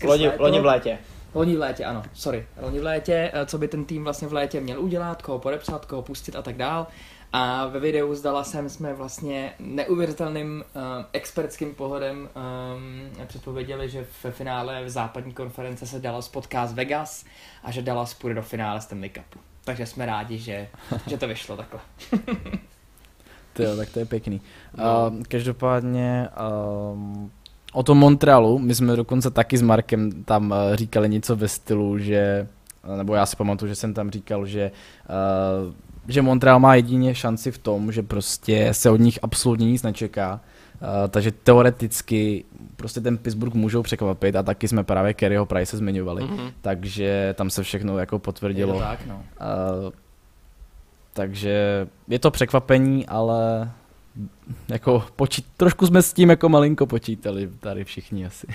loni, loni v létě. Loni v létě, ano, sorry. Loni v létě, eh, co by ten tým vlastně v létě měl udělat, koho podepsat, koho pustit a tak dál. A ve videu zdala jsem jsme vlastně neuvěřitelným uh, expertským pohledem um, předpověděli, že ve finále v západní konference se Dallas potká z Vegas a že Dallas půjde do finále Stanley Cupu. Takže jsme rádi, že, [LAUGHS] že to vyšlo takhle. jo, tak to je pěkný. No. Uh, každopádně um, o tom Montrealu, my jsme dokonce taky s Markem tam uh, říkali něco ve stylu, že nebo já si pamatuju, že jsem tam říkal, že uh, že Montreal má jedině šanci v tom, že prostě se od nich absolutně nic nečeká. Uh, takže teoreticky prostě ten Pittsburgh můžou překvapit a taky jsme právě Kerryho Price zmiňovali, mm-hmm. takže tam se všechno jako potvrdilo. Je to tak, no. Uh, takže je to překvapení, ale jako počít, trošku jsme s tím jako malinko počítali tady všichni asi.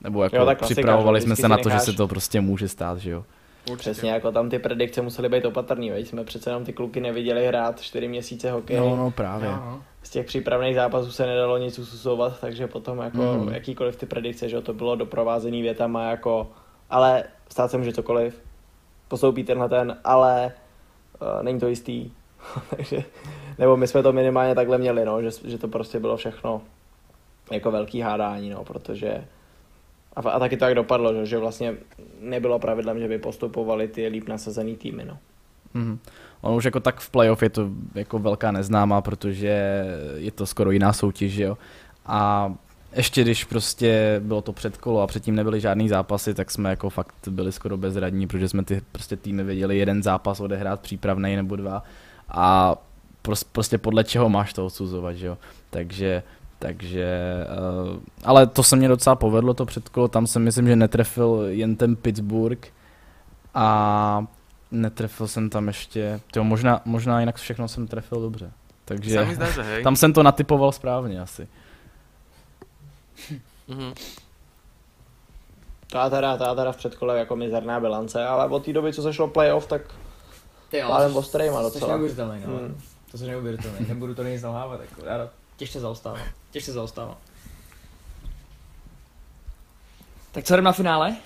Nebo jako jo, připravovali jsme se na to, necháš... že se to prostě může stát, že jo. Určitě. Přesně jako tam ty predikce musely být opatrný, veď jsme přece jenom ty kluky neviděli hrát čtyři měsíce hokej. No, no právě. No. Z těch přípravných zápasů se nedalo nic ususovat, takže potom jako mm. jakýkoliv ty predikce, že to bylo doprovázený větama jako, ale stát se může cokoliv, postoupí tenhle ten, ale uh, není to jistý. [LAUGHS] takže, nebo my jsme to minimálně takhle měli, no, že, že to prostě bylo všechno jako velký hádání, no, protože a, a taky to tak dopadlo, že, že vlastně nebylo pravidlem, že by postupovali ty líp nasazený týmy. No. Mm-hmm. On už jako tak v playoff je to jako velká neznámá, protože je to skoro jiná soutěž, jo. A ještě když prostě bylo to předkolo a předtím nebyly žádný zápasy, tak jsme jako fakt byli skoro bezradní, protože jsme ty prostě týmy věděli jeden zápas odehrát přípravný nebo dva a prostě podle čeho máš to odsuzovat, že jo. Takže takže, uh, ale to se mě docela povedlo, to předkolo, tam jsem myslím, že netrefil jen ten Pittsburgh a netrefil jsem tam ještě, tyjo, možná, možná jinak všechno jsem trefil dobře. Takže hej. tam jsem to natypoval správně asi. Mm-hmm. To teda, to teda v předkole jako mizerná bilance, ale od té doby, co se šlo playoff, tak pádem ostrejma docela. Neuvěřitelný, no. Hmm. To je neuvěřitelný, nebudu to nic nalhávat, jako, já těžce zaostávám. Těžce zaostávám. Tak co jdeme na finále?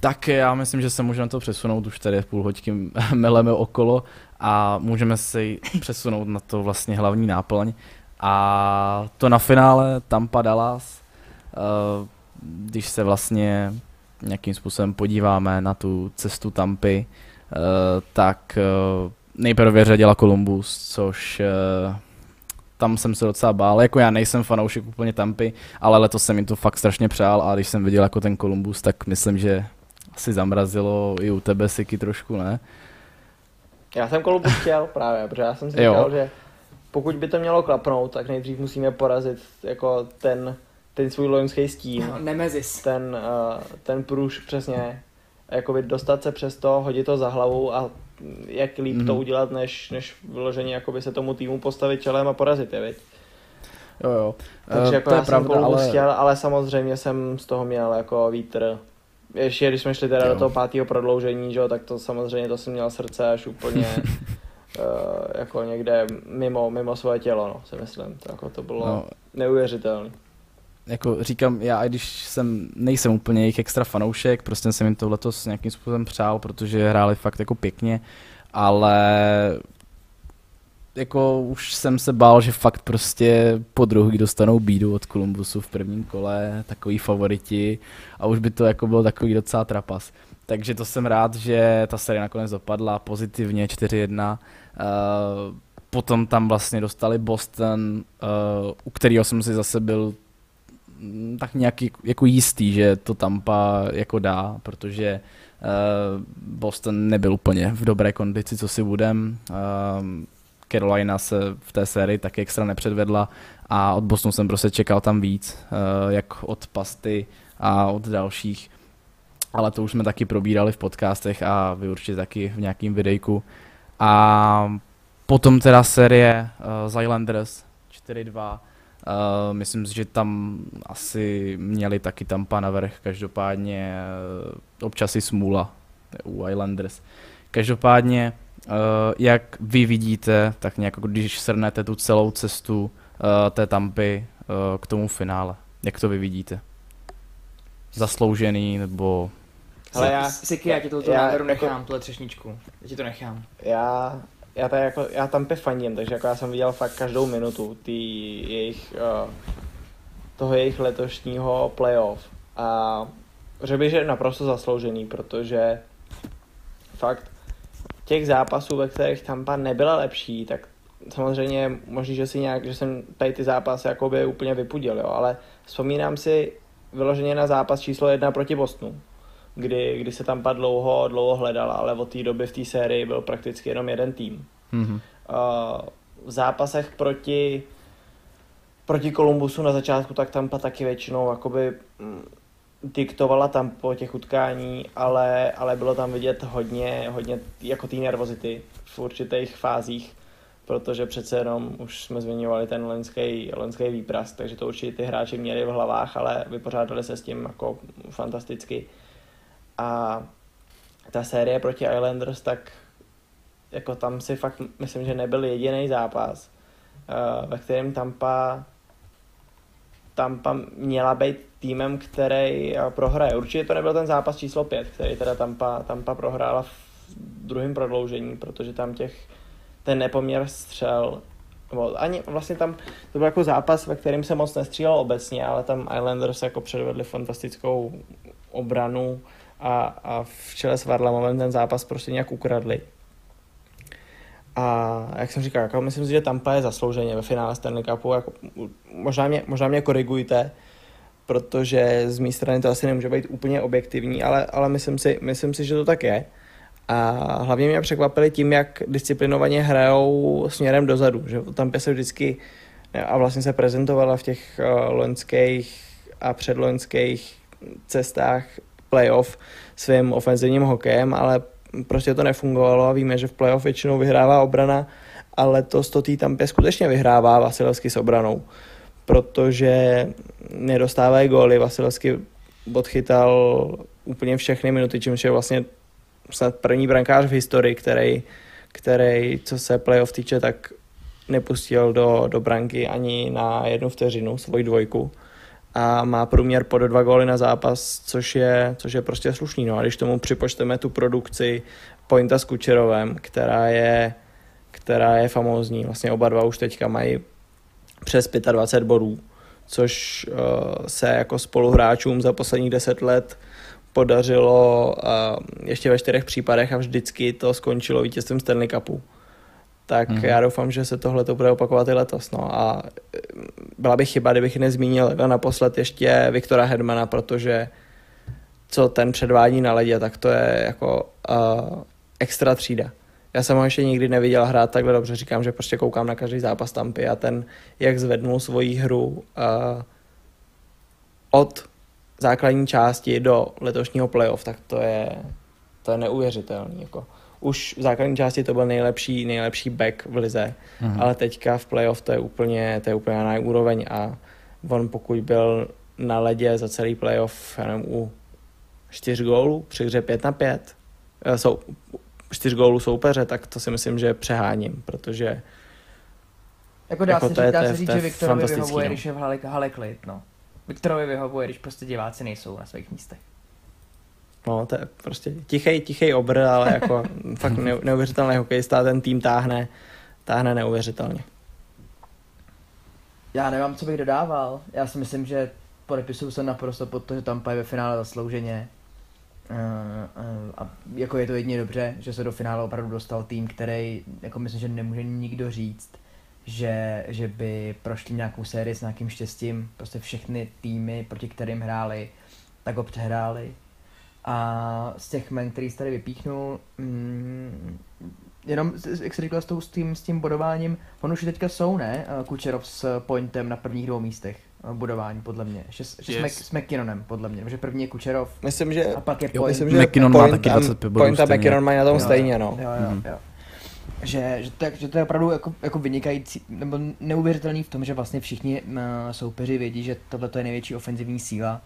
Tak já myslím, že se můžeme to přesunout, už tady půl hoďky [LAUGHS] meleme okolo a můžeme se přesunout na to vlastně hlavní náplň. A to na finále Tampa Dallas, eh, když se vlastně nějakým způsobem podíváme na tu cestu Tampy, tak uh, nejprve řadila Columbus, což uh, tam jsem se docela bál, jako já nejsem fanoušek úplně Tampy, ale letos jsem jim to fakt strašně přál a když jsem viděl jako ten Columbus, tak myslím, že asi zamrazilo i u tebe Siky trošku, ne? Já jsem Columbus chtěl právě, protože já jsem si [LAUGHS] říkal, že pokud by to mělo klapnout, tak nejdřív musíme porazit jako ten, ten svůj loňský stín. [LAUGHS] Nemezis. Ten, uh, ten průž přesně, jakoby dostat se přes to, hodit to za hlavu a jak líp mm-hmm. to mhm. udělat, než, než vyloženě jakoby se tomu týmu postavit čelem a porazit je, viď? Jo, jo. Takže uh, jako to já je jsem pravda, ale... chtěl, ale samozřejmě jsem z toho měl jako vítr. Ještě když jsme šli teda jo. do toho pátého prodloužení, že, tak to samozřejmě to jsem měl srdce až úplně uh, [LAUGHS] jako někde mimo, mimo svoje tělo, no, si myslím. To, jako to bylo no. neuvěřitelné jako říkám, já i když jsem, nejsem úplně jejich extra fanoušek, prostě jsem jim to letos nějakým způsobem přál, protože hráli fakt jako pěkně, ale jako už jsem se bál, že fakt prostě po druhý dostanou bídu od Kolumbusu v prvním kole, takový favoriti a už by to jako byl takový docela trapas. Takže to jsem rád, že ta série nakonec dopadla pozitivně 4-1. Uh, eh, potom tam vlastně dostali Boston, uh, u kterého jsem si zase byl tak nějak jako jistý, že to Tampa jako dá, protože uh, Boston nebyl úplně v dobré kondici, co si budem. Uh, Carolina se v té sérii taky extra nepředvedla a od Bostonu jsem prostě čekal tam víc, uh, jak od Pasty a od dalších. Ale to už jsme taky probírali v podcastech a vy určitě taky v nějakým videjku. A potom teda série uh, Islanders 4-2 Uh, myslím si, že tam asi měli taky Tampa navrh, každopádně uh, občas i smůla u Islanders. Každopádně, uh, jak vy vidíte, tak nějak když srnete tu celou cestu uh, té Tampy uh, k tomu finále, jak to vy vidíte? Zasloužený nebo... Ale já... Siky, já ti to jako- nechám, jako, tuhle třešničku. Já ti to nechám. Já já, tady jako, já tam fandím, takže jako já jsem viděl fakt každou minutu tý jejich, uh, toho jejich letošního playoff. A řekl bych, že je naprosto zasloužený, protože fakt těch zápasů, ve kterých Tampa nebyla lepší, tak samozřejmě možný, že si nějak, že jsem tady ty zápasy jakoby úplně vypudil, jo, ale vzpomínám si vyloženě na zápas číslo jedna proti Bostonu, kdy, kdy se tam pad dlouho, dlouho hledal, ale od té doby v té sérii byl prakticky jenom jeden tým. Mm-hmm. Uh, v zápasech proti proti Kolumbusu na začátku, tak Tampa taky většinou jakoby mm, diktovala tam po těch utkání, ale, ale bylo tam vidět hodně, hodně jako té nervozity v určitých fázích, protože přece jenom už jsme zmiňovali ten loňský, loňský výprast, takže to určitě ty hráči měli v hlavách, ale vypořádali se s tím jako fantasticky. A ta série proti Islanders, tak jako tam si fakt myslím, že nebyl jediný zápas, uh, ve kterém Tampa Tampa měla být týmem, který uh, prohraje. Určitě to nebyl ten zápas číslo 5, který teda Tampa, Tampa prohrála v druhém prodloužení, protože tam těch ten nepoměr střel ani vlastně tam to byl jako zápas, ve kterém se moc nestřílel obecně, ale tam Islanders jako předvedli fantastickou obranu, a, a v čele s Varlamovem ten zápas prostě nějak ukradli. A jak jsem říkal, jako myslím si, že Tampa je zaslouženě ve finále Stanley Cupu. Jako, možná, mě, možná mě korigujte, protože z mé strany to asi nemůže být úplně objektivní, ale, ale myslím, si, myslím si, že to tak je. A hlavně mě překvapili tím, jak disciplinovaně hrajou směrem dozadu. Že tam se vždycky a vlastně se prezentovala v těch uh, loňských a předloňských cestách playoff svým ofenzivním hokejem, ale prostě to nefungovalo a víme, že v playoff většinou vyhrává obrana, ale to to tý Tampě skutečně vyhrává Vasilevsky s obranou, protože nedostávají góly, Vasilevsky odchytal úplně všechny minuty, čímž je vlastně snad první brankář v historii, který, který co se playoff týče, tak nepustil do, do branky ani na jednu vteřinu svoji dvojku a má průměr pod dva góly na zápas, což je, což je prostě slušný. No a když tomu připočteme tu produkci Pointa s Kučerovem, která je, která je famózní, vlastně oba dva už teďka mají přes 25 bodů, což uh, se jako spoluhráčům za posledních 10 let podařilo uh, ještě ve čtyřech případech a vždycky to skončilo vítězstvím Stanley Cupu. Tak mm-hmm. já doufám, že se tohle to bude opakovat i letos. No. A byla bych chyba, kdybych nezmínil naposled ještě Viktora Hedmana, protože co ten předvádí na ledě, tak to je jako uh, extra třída. Já jsem ho ještě nikdy neviděl hrát takhle dobře, říkám, že prostě koukám na každý zápas Tampy a ten, jak zvednul svoji hru uh, od základní části do letošního playoff, tak to je, to je neuvěřitelný. Jako. Už v základní části to byl nejlepší, nejlepší back v lize, mm-hmm. ale teďka v playoff to je úplně, to je úplně na úroveň a on pokud byl na ledě za celý playoff, já nevím, u čtyř gólů při hře 5 na 5, eh, jsou čtyř gólů soupeře, tak to si myslím, že přeháním, protože jako dá jako se, říct, dá se říct, že Viktorovi vyhovuje, no. když je v hale, hale klid, no. Viktorovi vyhovuje, když prostě diváci nejsou na svých místech. No, to je prostě tichý, tichý obr, ale jako [LAUGHS] fakt neuvěřitelný hokejista, ten tým táhne, táhne neuvěřitelně. Já nemám, co bych dodával. Já si myslím, že podepisuju se naprosto pod to, že Tampa je ve finále zaslouženě. Uh, uh, a jako je to jedině dobře, že se do finále opravdu dostal tým, který, jako myslím, že nemůže nikdo říct, že, že by prošli nějakou sérii s nějakým štěstím. Prostě všechny týmy, proti kterým hráli, tak ho přehráli. A z těch men, který jsi tady vypíchnul, mm, jenom, jak jsi říkal, s, tou, s, tím, s tím bodováním, on už teďka jsou, ne? Kučerov s Pointem na prvních dvou místech budování, podle mě. Že, že yes. s, s McKinnonem, podle mě. Že první je Kučerov myslím, že, a pak je jo, Point. Myslím, že McKinnon má taky 25 bodů Point a McKinnon mají na tom jo, stejně, no. Jo, jo, mm. jo. Že, že, to, že to je opravdu jako, jako vynikající, nebo neuvěřitelný v tom, že vlastně všichni uh, soupeři vědí, že tohle je největší ofenzivní síla.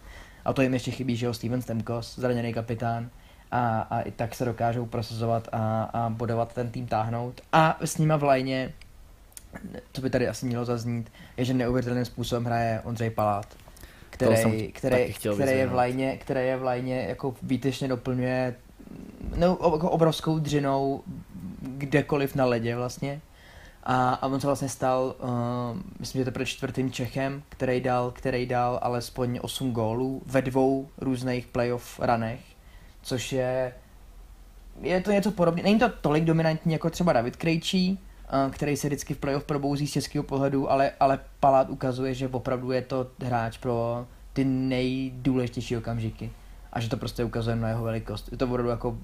A to jim ještě chybí, že jo, Steven Stemkos, zraněný kapitán. A, a i tak se dokážou prosazovat a, a bodovat ten tým táhnout. A s nima v lajně co by tady asi mělo zaznít, je, že neuvěřitelným způsobem hraje Ondřej Palát, který, který, který, je v lajně, který je v lajně jako výtečně doplňuje no, jako obrovskou dřinou kdekoliv na ledě vlastně. A, a on se vlastně stal, uh, myslím, že to pro čtvrtým Čechem, který dal, který dal alespoň 8 gólů ve dvou různých playoff ranech, což je, je to něco podobné. Není to tolik dominantní jako třeba David Krejčí, který se vždycky v playoff probouzí z českého pohledu, ale, ale Palát ukazuje, že opravdu je to hráč pro ty nejdůležitější okamžiky. A že to prostě ukazuje na jeho velikost. Je to opravdu jako...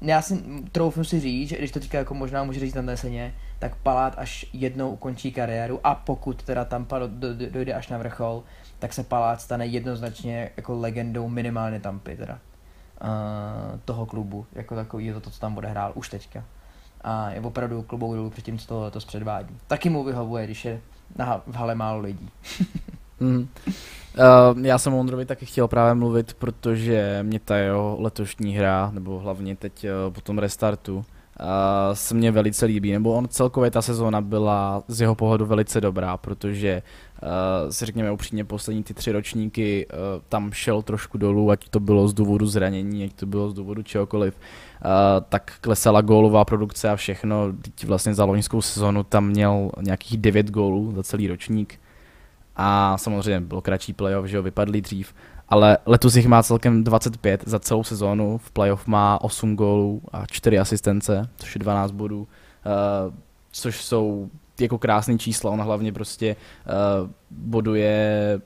Já si troufnu si říct, že když to teďka jako možná může říct na seně, tak Palát až jednou ukončí kariéru a pokud teda Tampa do, do, dojde až na vrchol, tak se Palát stane jednoznačně jako legendou minimálně Tampy teda. Uh, toho klubu, jako takový je to, to co tam bude hrál už teďka a je opravdu klubou dolů před tím, co to letos předvádí. Taky mu vyhovuje, když je na, v hale málo lidí. [LAUGHS] mm. uh, já jsem o Ondrovi taky chtěl právě mluvit, protože mě ta jeho letošní hra, nebo hlavně teď uh, po tom restartu, uh, se mně velice líbí, nebo on celkově ta sezóna byla z jeho pohledu velice dobrá, protože uh, si řekněme upřímně poslední ty tři ročníky uh, tam šel trošku dolů, ať to bylo z důvodu zranění, ať to bylo z důvodu čehokoliv, uh, tak klesala gólová produkce a všechno, teď vlastně za loňskou sezonu tam měl nějakých 9 gólů za celý ročník a samozřejmě bylo kratší playoff, že jo, vypadli dřív, ale letos jich má celkem 25 za celou sezónu, v playoff má 8 gólů a 4 asistence, což je 12 bodů, uh, což jsou jako krásný čísla, on hlavně prostě uh, boduje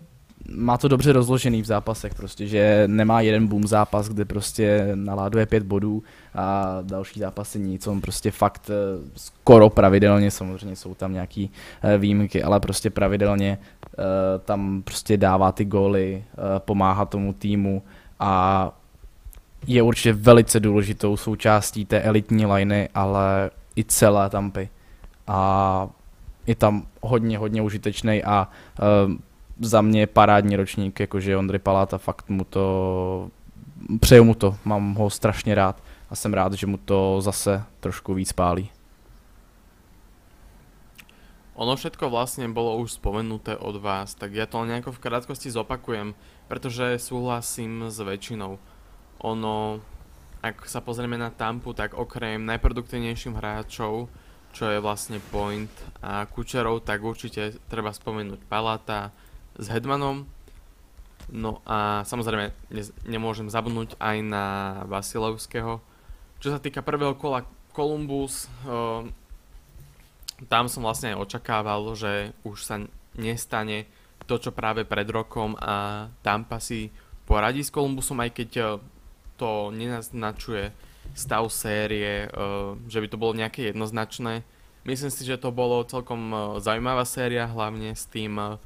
má to dobře rozložený v zápasech prostě, že nemá jeden boom zápas, kde prostě naláduje pět bodů a další zápasy nic, on prostě fakt eh, skoro pravidelně, samozřejmě jsou tam nějaký eh, výjimky, ale prostě pravidelně tam prostě dává ty góly, pomáhá tomu týmu a je určitě velice důležitou součástí té elitní liney, ale i celé Tampy. A je tam hodně, hodně užitečný a za mě parádní ročník, jakože Ondry Paláta, fakt mu to, přeju mu to, mám ho strašně rád a jsem rád, že mu to zase trošku víc pálí. Ono všetko vlastne bolo už spomenuté od vás, tak ja to nejako v krátkosti zopakujem, pretože súhlasím s väčšinou. Ono, ak sa pozrieme na Tampu, tak okrem najproduktívnejším hráčov čo je vlastne point a Kučerov, tak určite treba spomenúť Palata s Hedmanom. No a samozrejme ne, nemôžem zabudnúť aj na Vasilovského. Čo sa týka prvého kola Columbus, uh, tam som vlastne aj očakával, že už sa nestane to, čo práve pred rokom a Tampa si poradí s Columbusom, aj keď to nenaznačuje stav série, že by to bolo nejaké jednoznačné. Myslím si, že to bolo celkom zaujímavá séria, hlavne s tým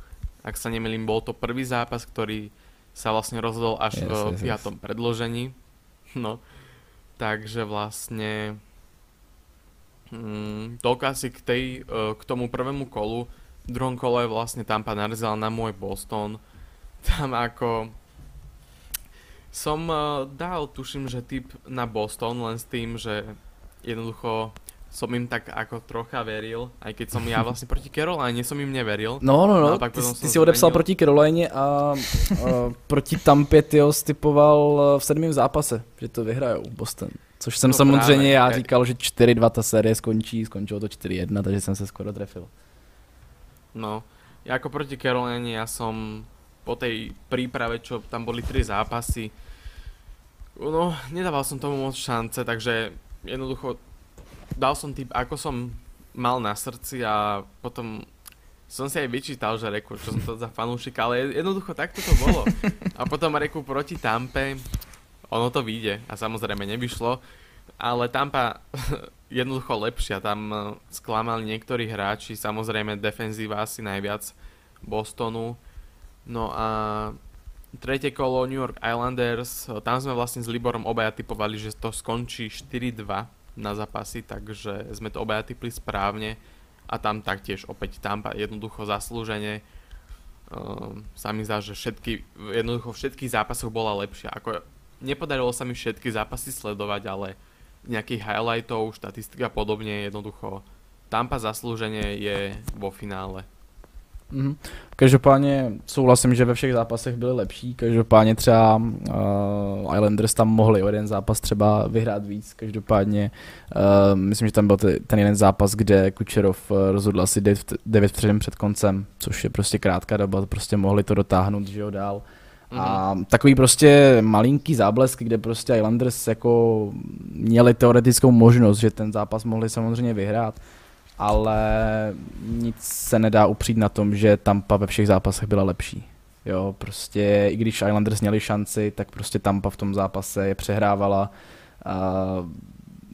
ak sa nemýlim, bol to prvý zápas, ktorý sa vlastne rozhodol až yes, v yes, piatom yes. predložení. No, takže vlastne mm, toľko asi k, tej, e, k tomu prvému kolu. V druhom kole vlastne Tampa narazila na môj Boston. Tam ako som uh, dal, tuším, že typ na Boston, len s tým, že jednoducho som im tak ako trocha veril, aj keď som ja vlastne proti Caroline som im neveril. No, no, no, ty, ty si odepsal proti Caroline a uh, proti Tampě ty ho stypoval v sedmém zápase, že to vyhrajou Boston. Což jsem no samozřejmě právě, já říkal, že 4-2 ta série skončí, skončilo to 4-1, takže jsem se skoro trefil. No, ja ako proti Caroline, ja som po tej príprave, čo tam boli tri zápasy, no, nedával som tomu moc šance, takže jednoducho dal som typ, ako som mal na srdci a potom som si aj vyčítal, že reku, čo som to za fanúšik, ale jednoducho takto to bolo. A potom reku proti Tampe, ono to vyjde a samozrejme nevyšlo, ale Tampa [LAUGHS] jednoducho lepšia, tam e, sklamali niektorí hráči, samozrejme defenzíva asi najviac Bostonu. No a tretie kolo New York Islanders, e, tam sme vlastne s Liborom obaja typovali, že to skončí 4-2 na zápasy, takže sme to obaja typli správne a tam taktiež opäť tam jednoducho zaslúžene uh, sa mi zdá, že všetky, jednoducho všetkých zápasoch bola lepšia. Ako, nepodarilo sa mi všetky zápasy sledovať, ale nejakých highlightov, štatistika podobne, jednoducho Tampa zaslúženie je vo finále. Mm-hmm. Každopádně souhlasím, že ve všech zápasech byly lepší. Každopádně třeba uh, Islanders tam mohli o jeden zápas třeba vyhrát víc. Každopádně uh, myslím, že tam byl ten jeden zápas, kde Kučerov uh, rozhodl asi 9 vteřin před koncem, což je prostě krátká doba, prostě mohli to dotáhnout, že jo, dál. Mm-hmm. A mhm. takový prostě malinký záblesk, kde prostě Islanders jako měli teoretickou možnost, že ten zápas mohli samozřejmě vyhrát ale nic se nedá upřít na tom, že Tampa ve všech zápasech byla lepší. Jo, prostě i když Islanders měli šanci, tak prostě Tampa v tom zápase je přehrávala a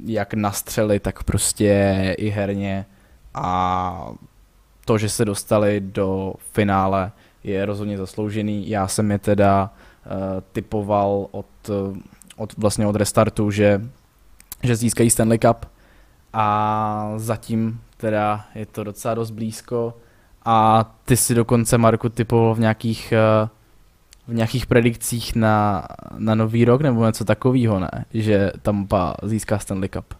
jak na střely, tak prostě i herně a to, že se dostali do finále je rozhodně zasloužený. Já jsem je teda uh, typoval od, od vlastně od restartu, že, že získají Stanley Cup a zatím teda je to docela dost blízko a ty si dokonce, Marku, typoval v nějakých, eh, v nějakých predikcích na, na nový rok nebo něco takového, ne? Že Tampa získá Stanley Cup.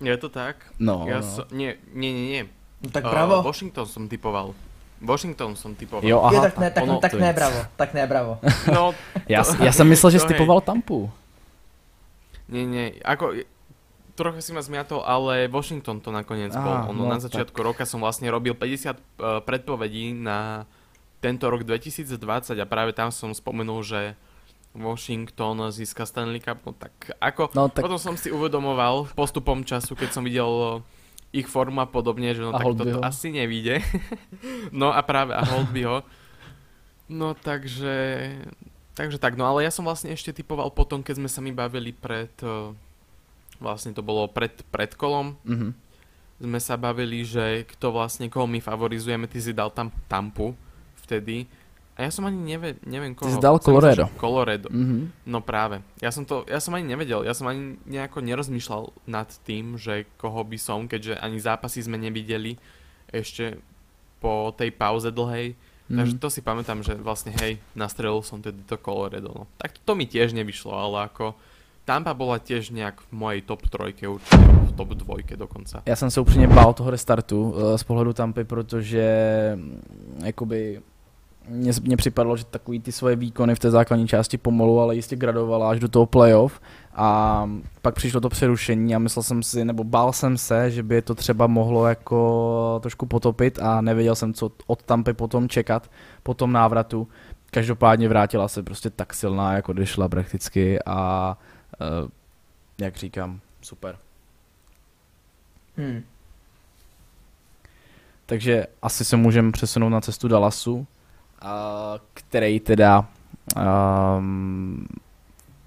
Je to tak? No, ja no. So, nie, nie, nie, nie. No, tak bravo. Uh, Washington som typoval. Washington som typoval. Jo, aha. Je, tak ne, tak, ono, tak ne, bravo, tak ne, bravo. No, [LAUGHS] já, já jsem myslel, že jsi typoval Tampu. Nie, nie, ako, trocha si ma zmiatol, ale Washington to nakoniec ah, bol. Ono no, na začiatku tak. roka som vlastne robil 50 uh, e, predpovedí na tento rok 2020 a práve tam som spomenul, že Washington získa Stanley Cup, no tak ako, no, tak... potom som si uvedomoval postupom času, keď som videl ich formu a podobne, že no a tak toto asi nevíde. [LAUGHS] no a práve, a Holdbyho. No takže, takže tak, no ale ja som vlastne ešte typoval potom, keď sme sa mi bavili pred uh, vlastne to bolo pred, pred kolom, mm-hmm. sme sa bavili, že kto vlastne, koho my favorizujeme, ty si dal tam Tampu vtedy. A ja som ani neve, neviem koho. Ty si dal Colorado. Colorado. Mm-hmm. No práve. Ja som to, ja som ani nevedel, ja som ani nejako nerozmýšľal nad tým, že koho by som, keďže ani zápasy sme nevideli ešte po tej pauze dlhej. Mm-hmm. Takže to si pamätám, že vlastne hej, nastrelil som tedy to Colorado. No. Tak to mi tiež nevyšlo, ale ako Tampa bola tiež nejak v mojej top trojke, určite v top dvojke dokonca. Já jsem se upřímně bál toho restartu uh, z pohledu Tampy, protože mm, jakoby mně, mně připadlo, že takový ty svoje výkony v té základní části pomalu, ale jistě gradovala až do toho playoff a pak přišlo to přerušení a myslel jsem si, nebo bál jsem se, že by to třeba mohlo jako trošku potopit a nevěděl jsem, co od Tampy potom čekat po tom návratu každopádně vrátila se prostě tak silná, jako odešla prakticky a uh, jak říkám, super. Hmm. Takže asi se můžeme přesunout na cestu Dallasu, uh, který teda um,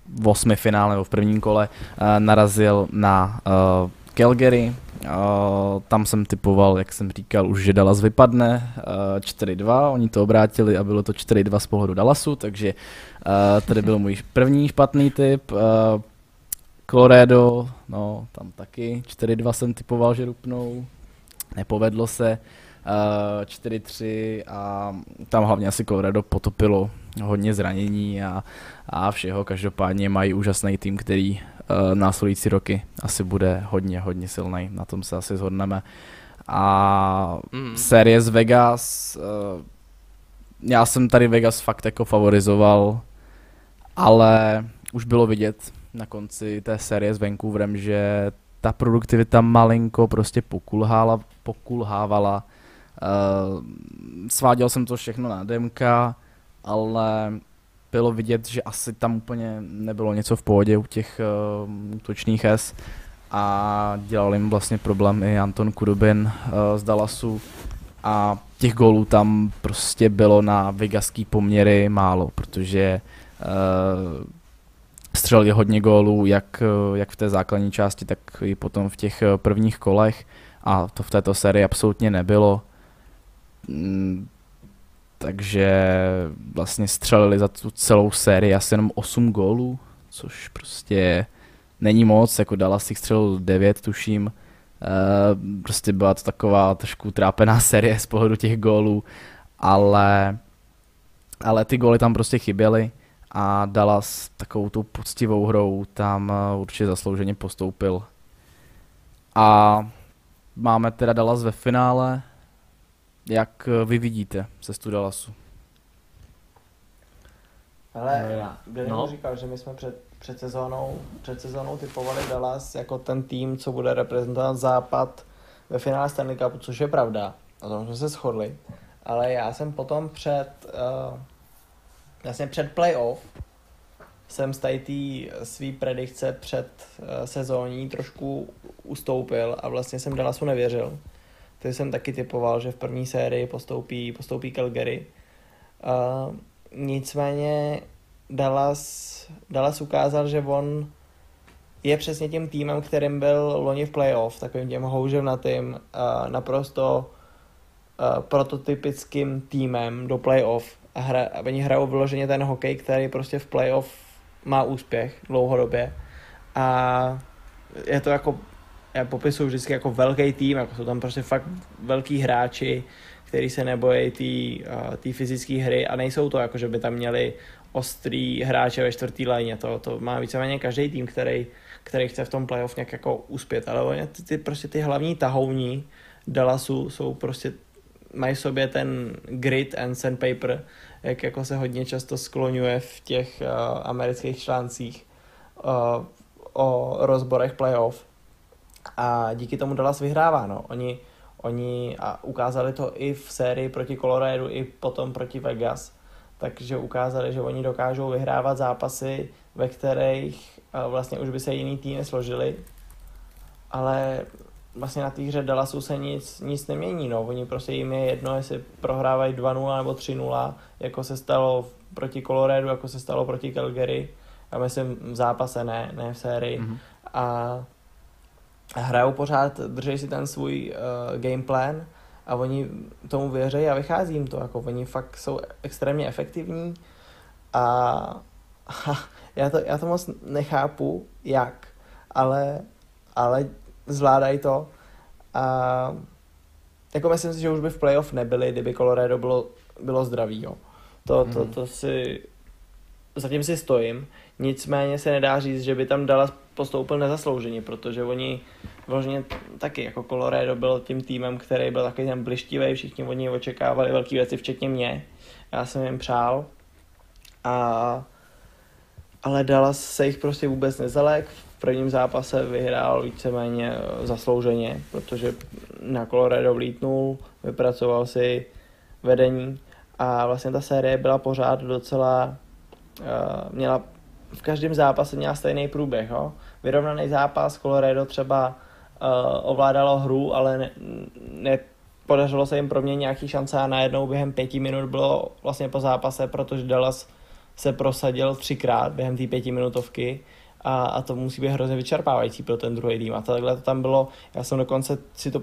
v osmi finále nebo v prvním kole uh, narazil na uh, Calgary. Tam jsem typoval, jak jsem říkal, už že Dallas vypadne uh, 4-2, oni to obrátili a bylo to 4-2 z pohledu Dallasu, takže uh, tady byl můj první špatný typ. Uh, Colorado, no tam taky 4-2 jsem typoval, že rupnou, nepovedlo se. Uh, 4-3 a tam hlavně asi Colorado potopilo hodně zranění a, a všeho. Každopádně mají úžasný tým, který následující roky asi bude hodně, hodně silný. Na tom se asi shodneme. A mm. série z Vegas, uh, já jsem tady Vegas fakt jako favorizoval, ale už bylo vidět na konci té série s Vancouverem, že ta produktivita malinko prostě pokulhávala, pokulhávala. Uh, sváděl jsem to všechno na DMK, ale bylo vidět, že asi tam úplně nebylo něco v pohodě u těch uh, útočných S. A dělal jim vlastně problém i Anton Kudubin uh, z Dallasu. A těch gólů tam prostě bylo na vegaský poměry málo, protože uh, střelili hodně gólů, jak, jak v té základní části, tak i potom v těch prvních kolech. A to v této sérii absolutně nebylo. Takže vlastně střelili za tu celou sérii asi jenom 8 gólů, což prostě není moc, jako Dallas si střelil 9, tuším. Uh, prostě byla to taková trošku trápená [LAUGHS] série z pohledu těch gólů, ale, ale ty góly tam prostě chyběly a Dallas takovou tou poctivou hrou tam eh, určitě zaslouženě postoupil. A máme teda Dallas ve finále, jak eh, vy vidíte cestu Dallasu? Ale no, no. říkal, že my jsme před, před, sezónou, před sezónou typovali Dallas jako ten tým, co bude reprezentovat západ ve finále Stanley Cupu, což je pravda. O tom jsme se shodli. Ale já jsem potom před, uh, vlastně před playoff jsem z té svý predikce před uh, sezóní trošku ustoupil a vlastně jsem Dallasu nevěřil. Ty jsem taky typoval, že v první sérii postoupí, postoupí Calgary. Uh, nicméně Dallas, Dallas ukázal, že on je přesně tím týmem, kterým byl loni v playoff, takovým těm houževnatým, uh, naprosto uh, prototypickým týmem do playoff. A hra, oni hrajou vyloženě ten hokej, který prostě v playoff má úspěch dlouhodobě. A je to jako popisuju vždycky jako velký tým, jako jsou tam prostě fakt velký hráči, kteří se nebojí té uh, fyzické hry a nejsou to jako, že by tam měli ostrý hráče ve čtvrtý léně, to, to má víceméně každý tým, který, který chce v tom playoff nějak jako uspět, ale oni, ty, ty, prostě ty hlavní tahouni Dallasu jsou prostě mají v sobě ten grit and sandpaper, jak jako se hodně často skloňuje v těch uh, amerických článcích uh, o rozborech playoff a díky tomu Dallas vyhrává, no. Oni, oni a ukázali to i v sérii proti Colorado, i potom proti Vegas, takže ukázali, že oni dokážou vyhrávat zápasy, ve kterých vlastně už by se jiný týmy složili, ale vlastně na té hře Dallasu se nic, nic nemění, no. Oni prostě jim je jedno, jestli prohrávají 2-0 nebo 3-0, jako se stalo proti Colorado, jako se stalo proti Calgary, a myslím v zápase, ne, ne v sérii. Mm-hmm. A hrajou pořád, drží si ten svůj uh, game plan a oni tomu věří a vychází jim to, jako oni fakt jsou extrémně efektivní a, a [LAUGHS] já, to, já to moc nechápu, jak, ale, ale zvládají to a jako myslím si, že už by v playoff nebyli, kdyby Colorado bylo, bylo zdravý, jo. To, to, mhm. to si, zatím si stojím, nicméně se nedá říct, že by tam dala postoupil nezaslouženě, protože oni vlastně taky jako Colorado byl tím týmem, který byl takový ten blištivý, všichni od něj očekávali velké věci, včetně mě. Já jsem jim přál. A, ale Dallas se jich prostě vůbec nezalek. V prvním zápase vyhrál víceméně zaslouženě, protože na Colorado vlítnul, vypracoval si vedení a vlastně ta série byla pořád docela, uh, měla v každém zápase měla stejný průběh, jo? vyrovnaný zápas, Colorado třeba uh, ovládalo hru, ale ne, ne, podařilo se jim pro mě nějaký šance a najednou během pěti minut bylo vlastně po zápase, protože Dallas se prosadil třikrát během té pětiminutovky a, a to musí být hrozně vyčerpávající pro ten druhý tým. A takhle to tam bylo, já jsem dokonce si to,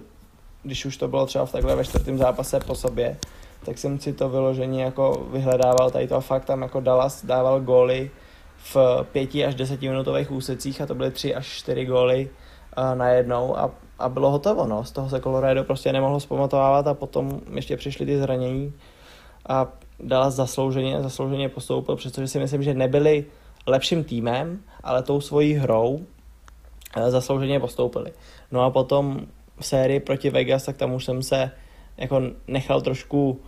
když už to bylo třeba v takhle ve čtvrtém zápase po sobě, tak jsem si to vyloženě jako vyhledával tady to a fakt tam jako Dallas dával góly v pěti až desetiminutových úsecích a to byly tři až čtyři góly najednou a, a bylo hotovo, no. Z toho se Colorado prostě nemohlo zpamatovávat a potom ještě přišly ty zranění a Dallas zaslouženě, zaslouženě postoupil, přestože si myslím, že nebyli lepším týmem, ale tou svojí hrou eh, zaslouženě postoupili. No a potom v sérii proti Vegas, tak tam už jsem se jako nechal trošku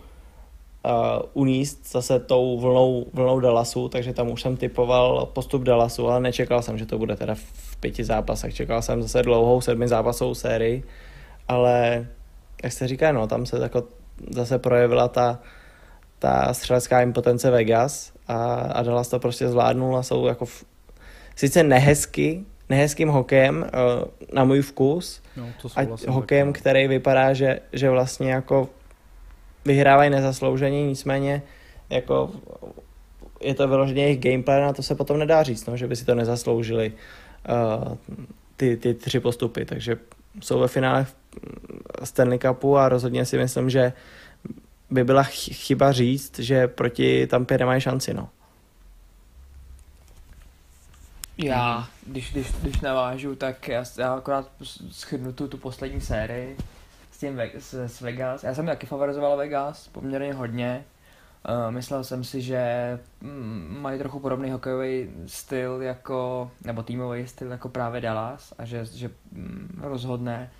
uh, uníst zase tou vlnou, vlnou Dallasu, takže tam už jsem typoval postup Dallasu, ale nečekal jsem, že to bude teda v pěti zápasech. Čekal jsem zase dlouhou sedmi zápasovou sérii, ale jak se říká, no, tam se jako zase projevila ta, ta střelecká impotence Vegas a, a Dallas to prostě zvládnul a jsou jako v, sice nehezky, nehezkým hokejem uh, na můj vkus, no, to a hokejem, tak, který vypadá, že, že vlastně jako vyhrávají nezaslouženě, nicméně jako je to vyloženě jejich gameplay a to se potom nedá říct, no, že by si to nezasloužili uh, ty, ty tři postupy, takže jsou ve finále Stanley Cupu a rozhodně si myslím, že by byla chyba říct, že proti Tampě nemají šanci, no. Já, když, když, když navážu, tak já, já akorát schrnu tu, tu poslední sérii tím s, s Vegas. Já jsem taky favorizoval Vegas poměrně hodně. Uh, myslel jsem si, že mm, mají trochu podobný hokejový styl jako, nebo týmový styl jako právě Dallas a že, že mm, rozhodne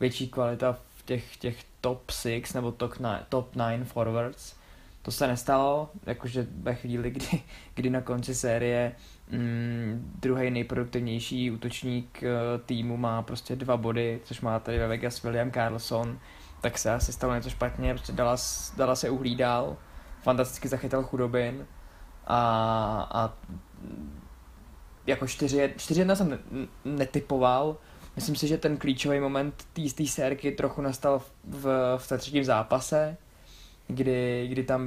větší kvalita v těch, těch top 6 nebo top 9, top 9 forwards. To se nestalo, jakože ve chvíli, kdy, [LAUGHS] kdy na konci série mm, druhý nejproduktivnější útočník uh, týmu má prostě dva body, což má tady ve Vegas William Carlson, tak se asi stalo něco špatně, prostě Dallas, Dallas se uhlídal, fantasticky zachytal chudobin a, a jako 4-1 jsem netypoval, Myslím si, že ten klíčový moment té sérky trochu nastal v, v té třetím zápase, kdy, kdy tam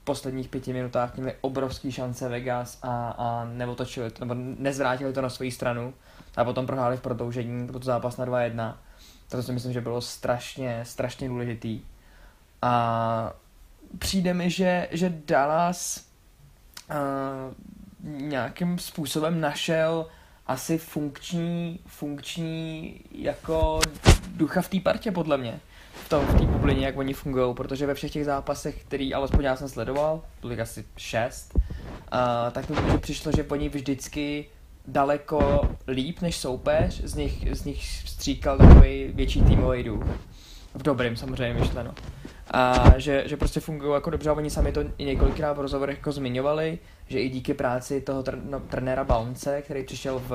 v posledních pěti minutách měli obrovský šance Vegas a, a neotočili to, nebo nezvrátili to na svoji stranu a potom prohráli v prodloužení, to zápas na 2-1. To si myslím, že bylo strašně, strašně důležitý. A přijde mi, že, že Dallas uh, nějakým způsobem našel asi funkční, funkční jako ducha v té partě podle mě. Tom, v té bublině, jak oni fungují, protože ve všech těch zápasech, který alespoň já jsem sledoval, byly asi šest, uh, tak mi přišlo, že oni vždycky daleko líp než soupeř, z nich, z nich stříkal takový větší týmový duch. V dobrém samozřejmě myšleno a že, že prostě fungují jako dobře a oni sami to i několikrát v rozhovorech jako zmiňovali, že i díky práci toho tr- no, trenéra Bounce, který přišel v,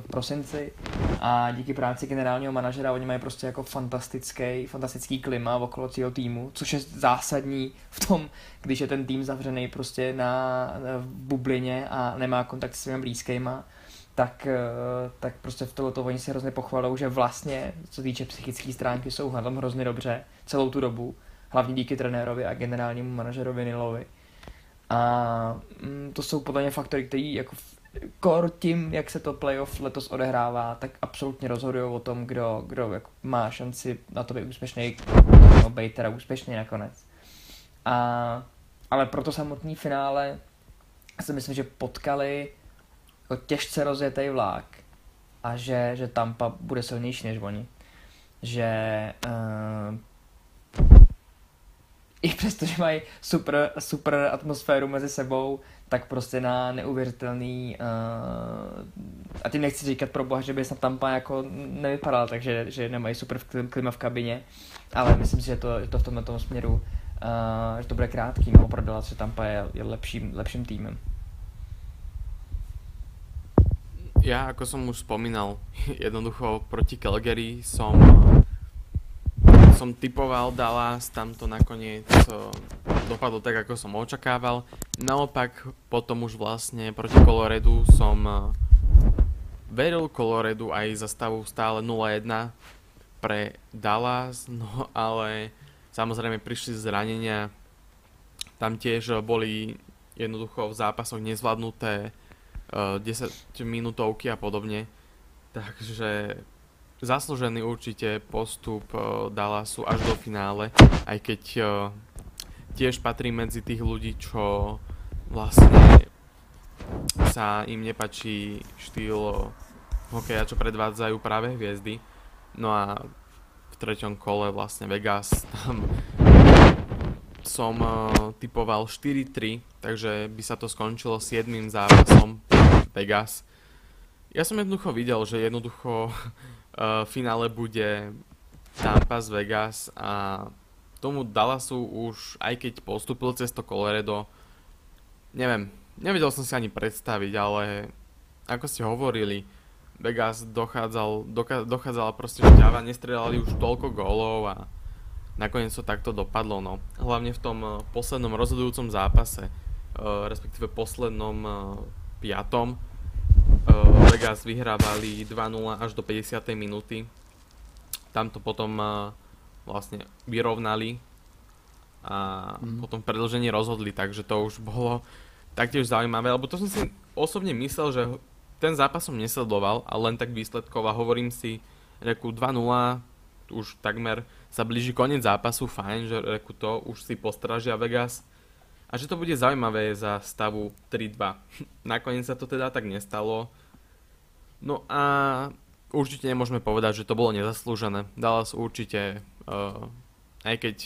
v prosinci a díky práci generálního manažera oni mají prostě jako fantastický, fantastický klima okolo celého týmu, což je zásadní v tom, když je ten tým zavřený prostě na, v bublině a nemá kontakt s svými blízkýma, tak, eh, tak prostě v tohoto oni si hrozně pochvalou, že vlastně, co týče psychické stránky, jsou na tom hrozně dobře celou tu dobu hlavně díky trenérovi a generálnímu manažerovi Nilovi. A mm, to jsou podle mě faktory, které jako kor tím, jak se to playoff letos odehrává, tak absolutně rozhodují o tom, kdo, kdo jako má šanci na to být úspěšný, no být teda úspěšný nakonec. A, ale pro to samotný finále si myslím, že potkali jako těžce rozjetý vlák a že, že Tampa bude silnější než oni. Že uh, i přesto, že mají super, super atmosféru mezi sebou, tak prostě na neuvěřitelný uh, a tím nechci říkat pro boha, že by snad Tampa jako nevypadal, takže že nemají super klima v kabině, ale myslím si, že to, že to v tomhle tom směru, uh, že to bude krátký, no, pro že Tampa je, je lepším, lepším týmem. Ja, ako som už spomínal, [LAUGHS] jednoducho proti Calgary som som typoval Dallas, tam to nakoniec dopadlo tak, ako som očakával. Naopak, potom už vlastne proti Coloredu som uh, veril Coloredu aj za stavu stále 0-1 pre Dallas, [LAUGHS] no ale samozrejme prišli zranenia, tam tiež boli jednoducho v zápasoch nezvládnuté uh, 10 minútovky a podobne, takže zaslúžený určite postup uh, Dallasu až do finále, aj keď uh, tiež patrí medzi tých ľudí, čo vlastne sa im nepačí štýl hokeja, čo predvádzajú práve hviezdy. No a v treťom kole vlastne Vegas tam som typoval 4-3, takže by sa to skončilo 7. zápasom Vegas. Ja som jednoducho videl, že jednoducho uh, finále bude Tampa z Vegas a tomu Dallasu už, aj keď postupil cez to Colorado, neviem, nevedel som si ani predstaviť, ale ako ste hovorili, Vegas dochádzal, doka, dochádzala proste šťava, nestrelali už toľko gólov a nakoniec to takto dopadlo, no. Hlavne v tom uh, poslednom rozhodujúcom zápase, uh, respektíve poslednom piatom, Vegas vyhrávali 2-0 až do 50. minúty. Tam to potom uh, vlastne vyrovnali a mm. potom v predlžení rozhodli, takže to už bolo taktiež zaujímavé, lebo to som si osobne myslel, že ten zápas som nesledoval, ale len tak výsledkov a hovorím si, reku 2-0, už takmer sa blíži koniec zápasu, fajn, že reku to už si postražia Vegas a že to bude zaujímavé za stavu 3-2. [LAUGHS] Nakoniec sa to teda tak nestalo. No a určite nemôžeme povedať, že to bolo nezaslúžené. Dallas určite, uh, aj keď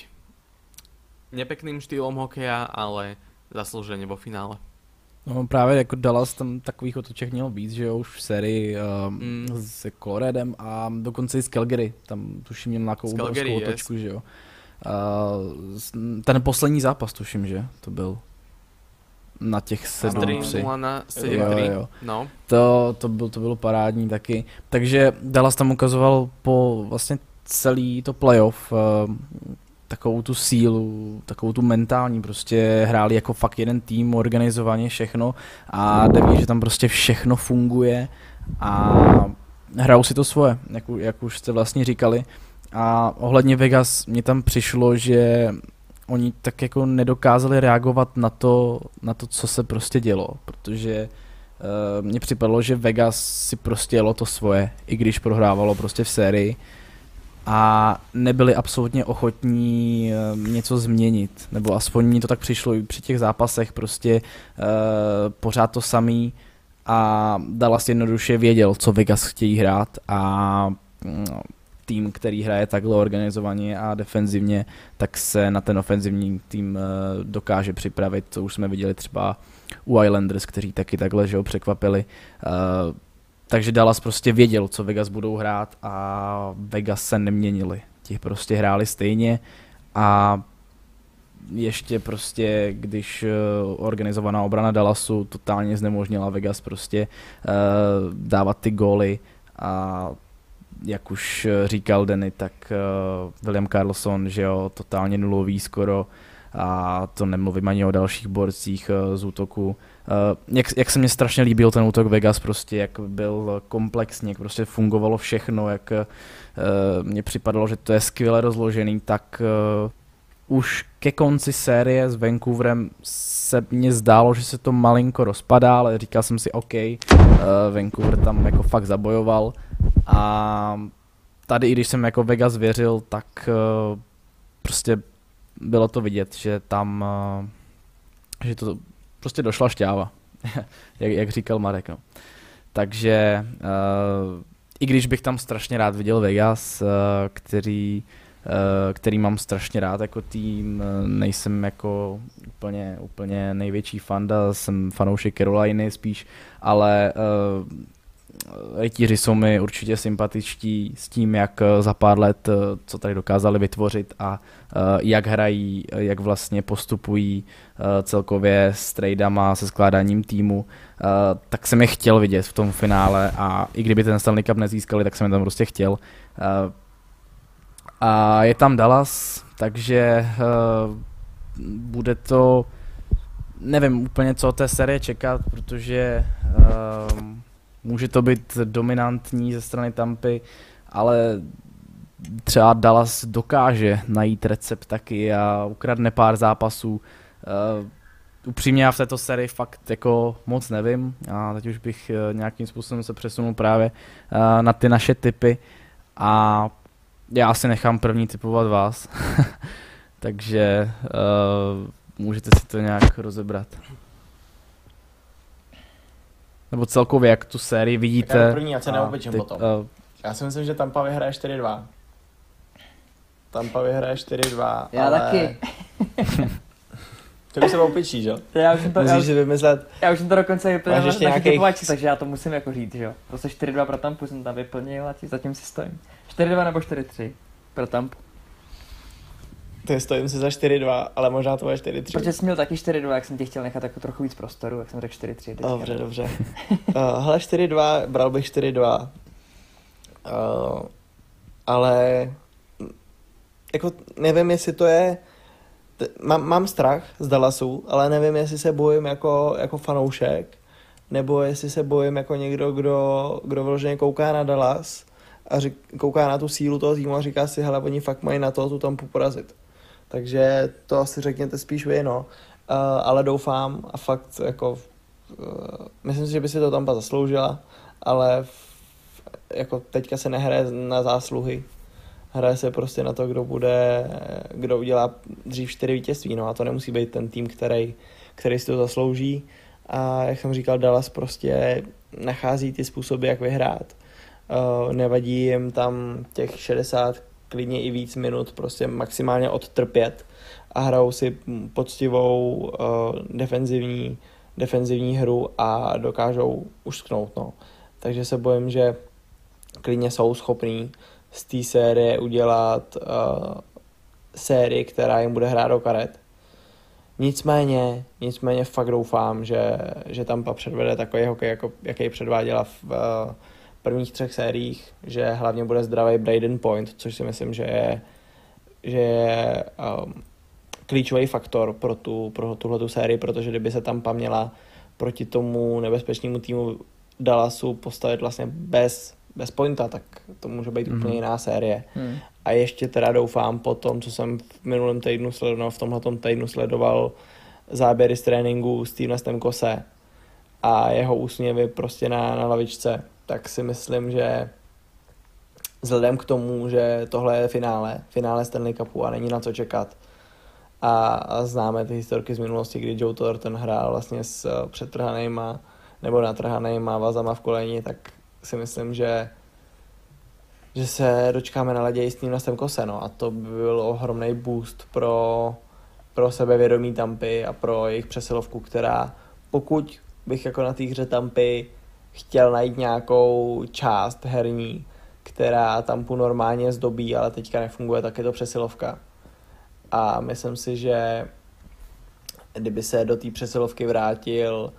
nepekným štýlom hokeja, ale zaslúžene vo finále. No právě jako Dallas tam takových otoček měl víc, že jo, už v sérii uh, mm. s Coloredem a dokonce i s Calgary, tam tuším měl nějakou obrovskou otočku, že jo. Uh, ten poslední zápas tuším, že to byl na těch 7-3. na 7 No. To, to, byl, to bylo parádní taky. Takže Dallas tam ukazoval po vlastně celý to playoff uh, takovou tu sílu, takovou tu mentální, prostě hráli jako fakt jeden tým, organizovaně všechno a jde že tam prostě všechno funguje a hrajou si to svoje, jak, jak už jste vlastně říkali. A ohledně Vegas mě tam přišlo, že oni tak jako nedokázali reagovat na to, na to co se prostě dělo, protože uh, mně připadlo, že Vegas si prostě jelo to svoje, i když prohrávalo prostě v sérii. A nebyli absolutně ochotní uh, něco změnit, nebo aspoň mi to tak přišlo i při těch zápasech, prostě uh, pořád to samý. A Dallas jednoduše věděl, co Vegas chtějí hrát a no, tým, který hraje takhle organizovaně a defenzivně, tak se na ten ofenzivní tým uh, dokáže připravit, co už jsme viděli třeba u Islanders, kteří taky takhle že ho překvapili. Uh, takže Dallas prostě věděl, co Vegas budou hrát a Vegas se neměnili. Ti prostě hráli stejně a ještě prostě, když uh, organizovaná obrana Dallasu totálně znemožnila Vegas prostě dávat ty góly a jak už říkal Denny, tak uh, William Carlson, že jo, totálně nulový skoro a to nemluvím ani o dalších borcích uh, z útoku. Jak, jak se mi strašně líbil ten útok Vegas, prostě jak byl komplexní, jak prostě fungovalo všechno, jak mně připadalo, že to je skvěle rozložený, tak už ke konci série s Vancouverem se mně zdálo, že se to malinko rozpadá, ale říkal jsem si OK, Vancouver tam jako fakt zabojoval a tady i když jsem jako Vegas věřil, tak uh, prostě bylo to vidět, že tam uh, že to prostě došla šťáva, [LAUGHS] jak, jak říkal Marek. No. Takže uh, i když bych tam strašně rád viděl Vegas, který, který mám strašně rád jako tým, nejsem jako úplně, úplně největší fanda, jsem fanoušek Caroliny spíš, ale rytíři jsou mi určitě sympatičtí s tím, jak za pár let, co tady dokázali vytvořit a jak hrají, jak vlastně postupují celkově s tradama, se skládáním týmu, tak jsem je chtěl vidět v tom finále a i kdyby ten Stanley Cup nezískali, tak jsem je tam prostě chtěl. a je tam Dallas, takže bude to, nevím úplně co té série čekat, protože může to být dominantní ze strany Tampy, ale třeba Dallas dokáže najít recept taky a ukradne pár zápasů. Uh, upřímně já v této sérii fakt jako moc nevím a teď už bych uh, nějakým způsobem se přesunul právě uh, na ty naše typy a já asi nechám první typovat vás, [LAUGHS] takže uh, můžete si to nějak rozebrat. Nebo celkově, jak tu sérii vidíte. Tak první, já se neopičím potom. Uh, já si myslím, že Tampa vyhraje 4-2. Tampa vyhraje 4-2, Já ale... taky. to by se opičí, že? Já už jsem to, já Musíš už, si vymyslet, já už jsem to dokonce vyplnil na nějakých takže já to musím jako říct, že jo. Prostě 4-2 pro Tampu jsem tam vyplnil a zatím si stojím. 4-2 nebo 4-3 pro Tampu. Ty stojím si za 4-2, ale možná to bude 4-3. Protože jsi měl taky 4-2, jak jsem ti chtěl nechat jako trochu víc prostoru, jak jsem řekl 4-3. teďka. Dobře, dobře. Uh, hele, 4-2, bral bych 4-2. Uh, ale mm, jako nevím, jestli to je t- mám, mám strach z Dallasu, ale nevím, jestli se bojím jako, jako fanoušek, nebo jestli se bojím jako někdo, kdo, kdo vyloženě kouká na Dallas a řík, kouká na tu sílu toho týmu a říká si, hele, oni fakt mají na to tu tam porazit. Takže to asi řekněte spíš vy, no. Uh, ale doufám a fakt jako uh, myslím si, že by si to Tampa zasloužila, ale v, jako teďka se nehraje na zásluhy. Hraje se prostě na to, kdo bude, kdo udělá dřív čtyři vítězství, no a to nemusí být ten tým, který, který si to zaslouží. A jak jsem říkal, Dallas prostě nachází ty způsoby, jak vyhrát. Uh, nevadí jim tam těch 60, klidně i víc minut prostě maximálně odtrpět a hrajou si poctivou uh, defenzivní, defenzivní hru a dokážou ušknout. No. Takže se bojím, že klidně jsou schopní z té série udělat uh, sérii, která jim bude hrát do karet. Nicméně, nicméně fakt doufám, že, že Tampa předvede takový hokej, jako, jaký předváděla v uh, prvních třech sériích, že hlavně bude zdravý Braden Point, což si myslím, že je, že je um, klíčový faktor pro, tu, pro tuhletu sérii, protože kdyby se Tampa měla proti tomu nebezpečnému týmu Dallasu postavit vlastně bez, bez pointa, tak to může být mm-hmm. úplně jiná série. Hmm. A ještě teda doufám po tom, co jsem v minulém týdnu sledoval, v tomhle týdnu sledoval záběry z tréninku Stevena Stemkose a jeho úsměvy prostě na, na lavičce, tak si myslím, že vzhledem k tomu, že tohle je finále, finále Stanley Cupu a není na co čekat, a, známe ty historky z minulosti, kdy Joe Thornton hrál vlastně s eh, přetrhanýma nebo natrhanýma vazama v koleni, tak si myslím, že že se dočkáme na ledě jistým nastem kose, no, a to by byl ohromný boost pro, pro sebevědomí Tampy a pro jejich přesilovku, která pokud bych jako na té hře Tampy chtěl najít nějakou část herní, která Tampu normálně zdobí, ale teďka nefunguje, tak je to přesilovka. A myslím si, že kdyby se do té přesilovky vrátil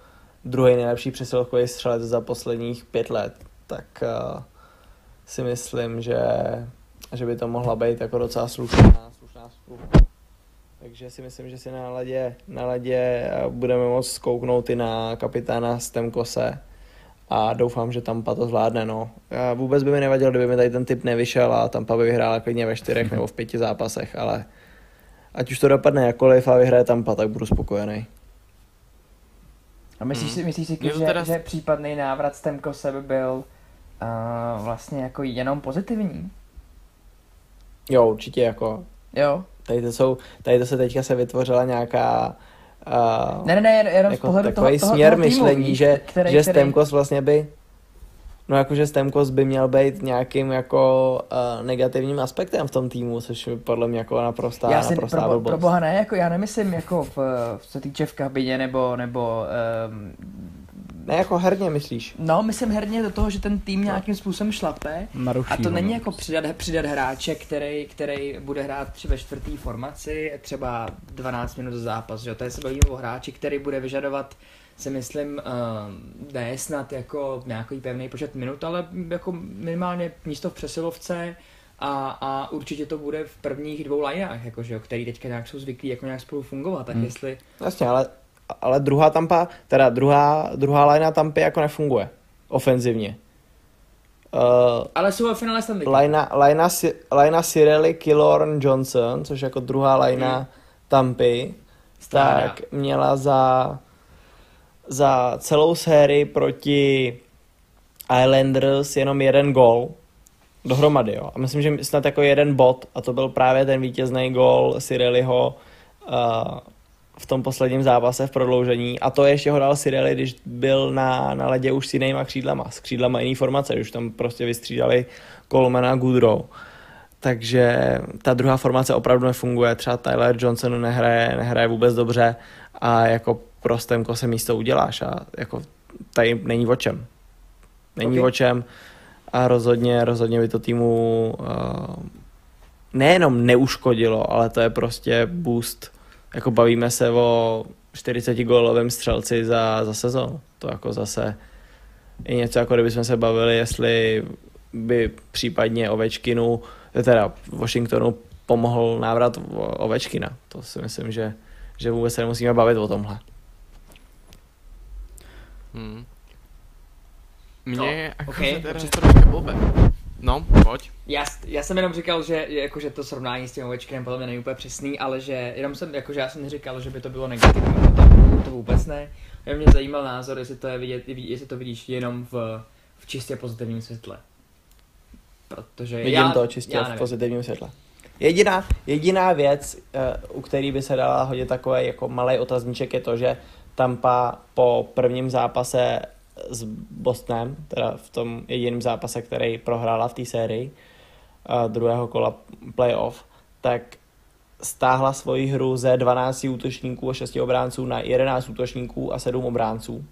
druhý nejlepší přesilovkový střelec za posledních pět let, tak uh, si myslím, že, že by to mohla být jako docela slušná, slušná spluha. Takže si myslím, že si na ledě, na ledě eh, budeme moct zkouknout i na kapitána Stemkose a doufám, že Tampa to zvládne. No. Já vůbec by mi nevadil, kdyby mi tady ten typ nevyšel a Tampa by vyhrála klidně ve čtyřech nebo v pěti zápasech, ale ať už to dopadne jakkoliv a vyhraje Tampa, tak budu spokojený. A myslíš Hmm. si, myslíš si že, teda- že případný návrat Stemkose by byl uh, vlastně jako jenom pozitivní? Jo, určitě jako Jo. Tady to, jsou, tady to se teďka se vytvořila nějaká uh, Ne, ne, ne, jen- jenom z jako pohledu toho, takový toho, směr toho týmu, myšlení, že, který, že který, Stemkos vlastně by no jakože Stemkos by měl být nějakým jako uh, negativním aspektem v tom týmu, což podle mě jako naprostá, já si naprostá pro, blbost. pro boha ne, jako já nemyslím jako v, v co týče v kabině nebo, nebo um, Ne jako herně myslíš? no, myslím herně do toho, že ten tým nějakým způsobem šlape Naruší a to ho, není jako přidat, přidat hráče, který, který bude hrát třeba ve čtvrtý formaci, třeba 12 minut za zápas, že? jo? to je se bavíme o hráči, který bude vyžadovat si myslím, uh, ne snad jako nějaký pevný počet minut, ale jako minimálně místo v přesilovce a, a určitě to bude v prvních dvou lineách, jakože, který teďka nějak jsou zvyklí jako nějak spolu fungovat, tak hmm. jestli... Jasně, ale, ale druhá tampa, teda druhá, druhá linea tampy jako nefunguje ofenzivně. Uh, ale jsou ve finále Stanley Lina, Lina, Lina Cirelli, Killorn, Johnson, což jako druhá lina hmm. Tampy, tak měla za, za celou sérii proti Islanders jenom jeden gol dohromady, jo. A myslím, že snad jako jeden bod a to byl právě ten vítězný gol Cirelliho uh, v tom posledním zápase v prodloužení a to ještě ho dal Sireli, když byl na, na ledě už s jinýma křídlama, s křídlama jiný formace, už tam prostě vystřídali Coleman a Goodrow. Takže ta druhá formace opravdu nefunguje, třeba Tyler Johnson nehraje, nehraje vůbec dobře a jako prostemko se místo uděláš a jako tady není o čem. Není okay. o čem a rozhodně, rozhodně by to týmu uh, nejenom neuškodilo, ale to je prostě boost jako bavíme se o 40 gólovém střelci za, za sezónu. To jako zase je něco, jako kdybychom se bavili, jestli by případně Ovečkinu, teda Washingtonu pomohl návrat Ovečkina. To si myslím, že, že vůbec se nemusíme bavit o tomhle. Hmm. Mně no, jako okay. se teda trošku. No, pojď. Já, já jsem jenom říkal, že jako, že to srovnání s tím Ovečkem podle mě není úplně přesný, ale že jenom jsem, jako, že já jsem neříkal, že by to bylo negativní, to, to vůbec ne. Já mě zajímal názor, jestli to, je vidět, jestli to vidíš jenom v, v čistě pozitivním světle. Protože Vidím já, to čistě já v pozitivním světle. Jediná, jediná věc, uh, u který by se dala hodit takový jako malý otazníček, je to, že Tampa po prvním zápase s Bostonem, teda v tom jediném zápase, který prohrála v té sérii uh, druhého kola playoff, tak stáhla svoji hru ze 12 útočníků a 6 obránců na 11 útočníků a 7 obránců.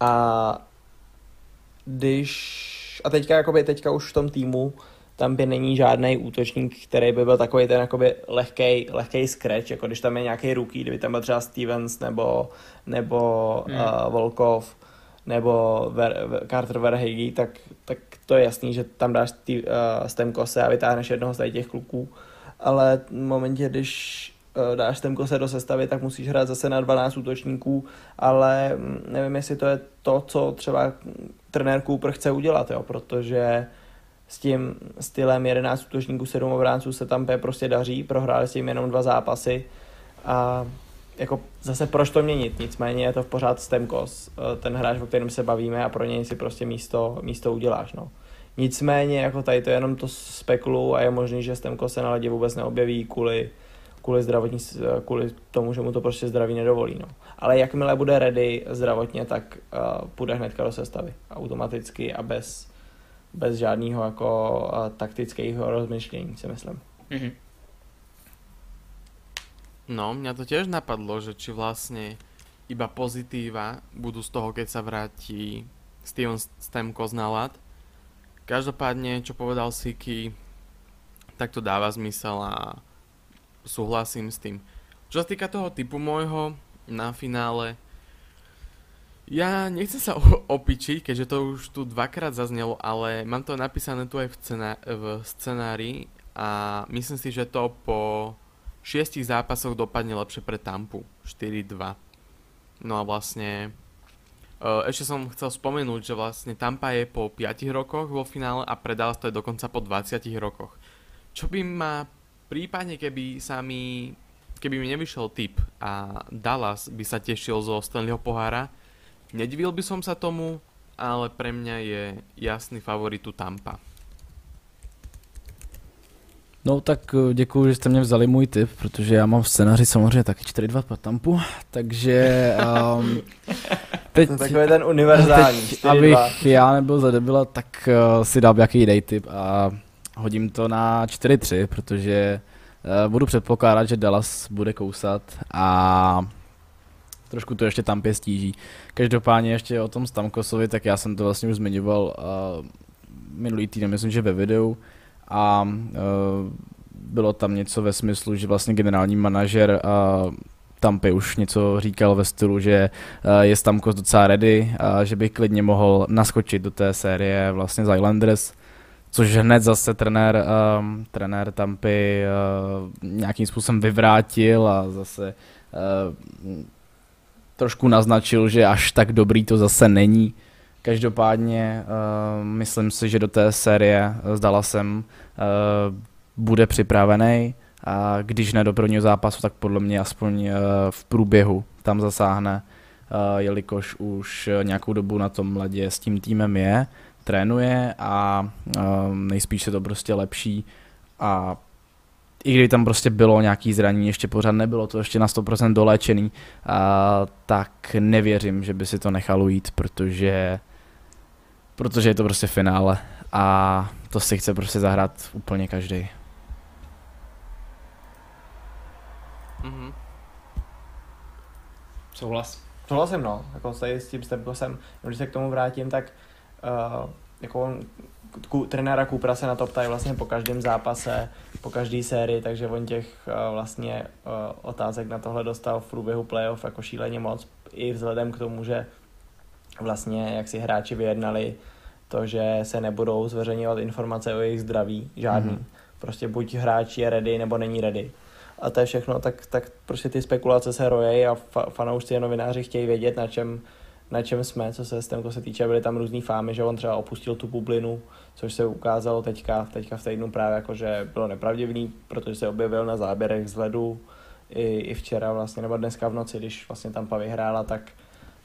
A když... A teďka, jakoby, teďka už v tom týmu tam by není žádný útočník, který by byl takový ten jakoby lehkej, lehkej scratch, jako když tam je nějaký rookie, kdyby tam byl třeba Stevens nebo, nebo hmm. uh, Volkov nebo Ver, Carter Verhegi, tak, tak to je jasný, že tam dáš tý, uh, Stemkose a vytáhneš jednoho z těch kluků, ale v momentě, když uh, dáš Stemkose do sestavy, tak musíš hrát zase na 12 útočníků, ale mm, nevím, jestli to je to, co třeba trenér Cooper chce udělat, jo, protože s tím stylem 11 útočníků, 7 obránců se tam prostě daří, prohráli s tím jenom dva zápasy a jako zase proč to měnit, nicméně je to v pořád Stemkos, eh, ten hráč, o kterém se bavíme a pro něj si prostě místo, místo uděláš, no. Nicméně jako tady to je jenom to spekulu a je možný, že Stemkos se na ledě vůbec neobjeví kvůli, kvůli, zdravotní, eh, kvůli tomu, že mu to prostě zdraví nedovolí, no. Ale jakmile bude ready zdravotně, tak uh, půjde hnedka do sestavy automaticky a bez, bez žádného jako uh, taktického rozmyšlení, si myslím. Mm-hmm. No, mňa to tiež napadlo, že či vlastne iba pozitíva budú z toho, keď sa vráti Steven Stemko z nálad. Každopádne, čo povedal Siki, tak to dáva zmysel a súhlasím s tým. Čo sa týka toho typu môjho na finále, ja nechcem sa [LAUGHS] opičiť, keďže to už tu dvakrát zaznelo, ale mám to napísané tu aj v, cena- v scenári a myslím si, že to po šiestich zápasoch dopadne lepšie pre Tampu. 4-2. No a vlastne uh, ešte som chcel spomenúť, že vlastne Tampa je po 5 rokoch vo finále a pre Dallas to je dokonca po 20 rokoch. Čo by ma prípadne, keby sa mi keby mi nevyšiel tip a Dallas by sa tešil zo Stanleyho pohára, nedivil by som sa tomu, ale pre mňa je jasný favorit tu Tampa. No tak eh, děkuji, že jste mě vzali můj tip, protože já mám v scénáři samozřejmě taky 4-2 pro Tampu, [LAUGHS] takže um, [LAUGHS] teď, to takový ten univerzální teď, abych já nebyl za debila, tak uh, si dám jaký jiný tip a hodím to na 4-3, protože uh, budu předpokládat, že Dallas bude kousat a trošku to ještě Tampě stíží. Každopádně ještě o tom Stamkosovi, tak já jsem to vlastně už zmiňoval uh, minulý týden, myslím, že ve videu, a uh, bylo tam něco ve smyslu, že vlastně generální manažer uh, Tampy už něco říkal ve stylu, že uh, je Stamkos docela ready a že by klidně mohl naskočit do té série vlastně z Islanders, což hned zase trenér, um, trenér Tampy uh, nějakým způsobem vyvrátil a zase uh, trošku naznačil, že až tak dobrý to zase není. Každopádně uh, myslím si, že do té série zdala jsem uh, bude připravený. A když ne do prvního zápasu, tak podle mě aspoň uh, v průběhu tam zasáhne, uh, jelikož už nějakou dobu na tom ledě s tím týmem je, trénuje a uh, nejspíš se to prostě lepší. A i kdyby tam prostě bylo nějaký zranění, ještě pořád nebylo to ještě na 100% doléčený, uh, tak nevěřím, že by si to nechalo jít, protože protože je to prostě finále a to si chce prostě zahrát úplně každý. Mhm. Souhlas. Souhlasím, no. Jako tady s tím jsem, když se k tomu vrátím, tak uh, jako on, trenéra Kupra se na to ptají vlastně po každém zápase, po každé sérii, takže on těch uh, vlastně uh, otázek na tohle dostal v průběhu playoff jako šíleně moc, i vzhledem k tomu, že vlastně jak si hráči vyjednali to, že se nebudou zveřejňovat informace o jejich zdraví, žádný. Mm-hmm. Prostě buď hráč je ready, nebo není ready. A to je všechno, tak, tak prostě ty spekulace se rojejí a fa- fanoušci a novináři chtějí vědět, na čem, na čem jsme, co se s tím se týče, byly tam různý fámy, že on třeba opustil tu bublinu, což se ukázalo teďka, teďka v týdnu právě jako, že bylo nepravdivný, protože se objevil na záběrech z ledu i, i včera vlastně, nebo dneska v noci, když vlastně Tampa vyhrála, tak,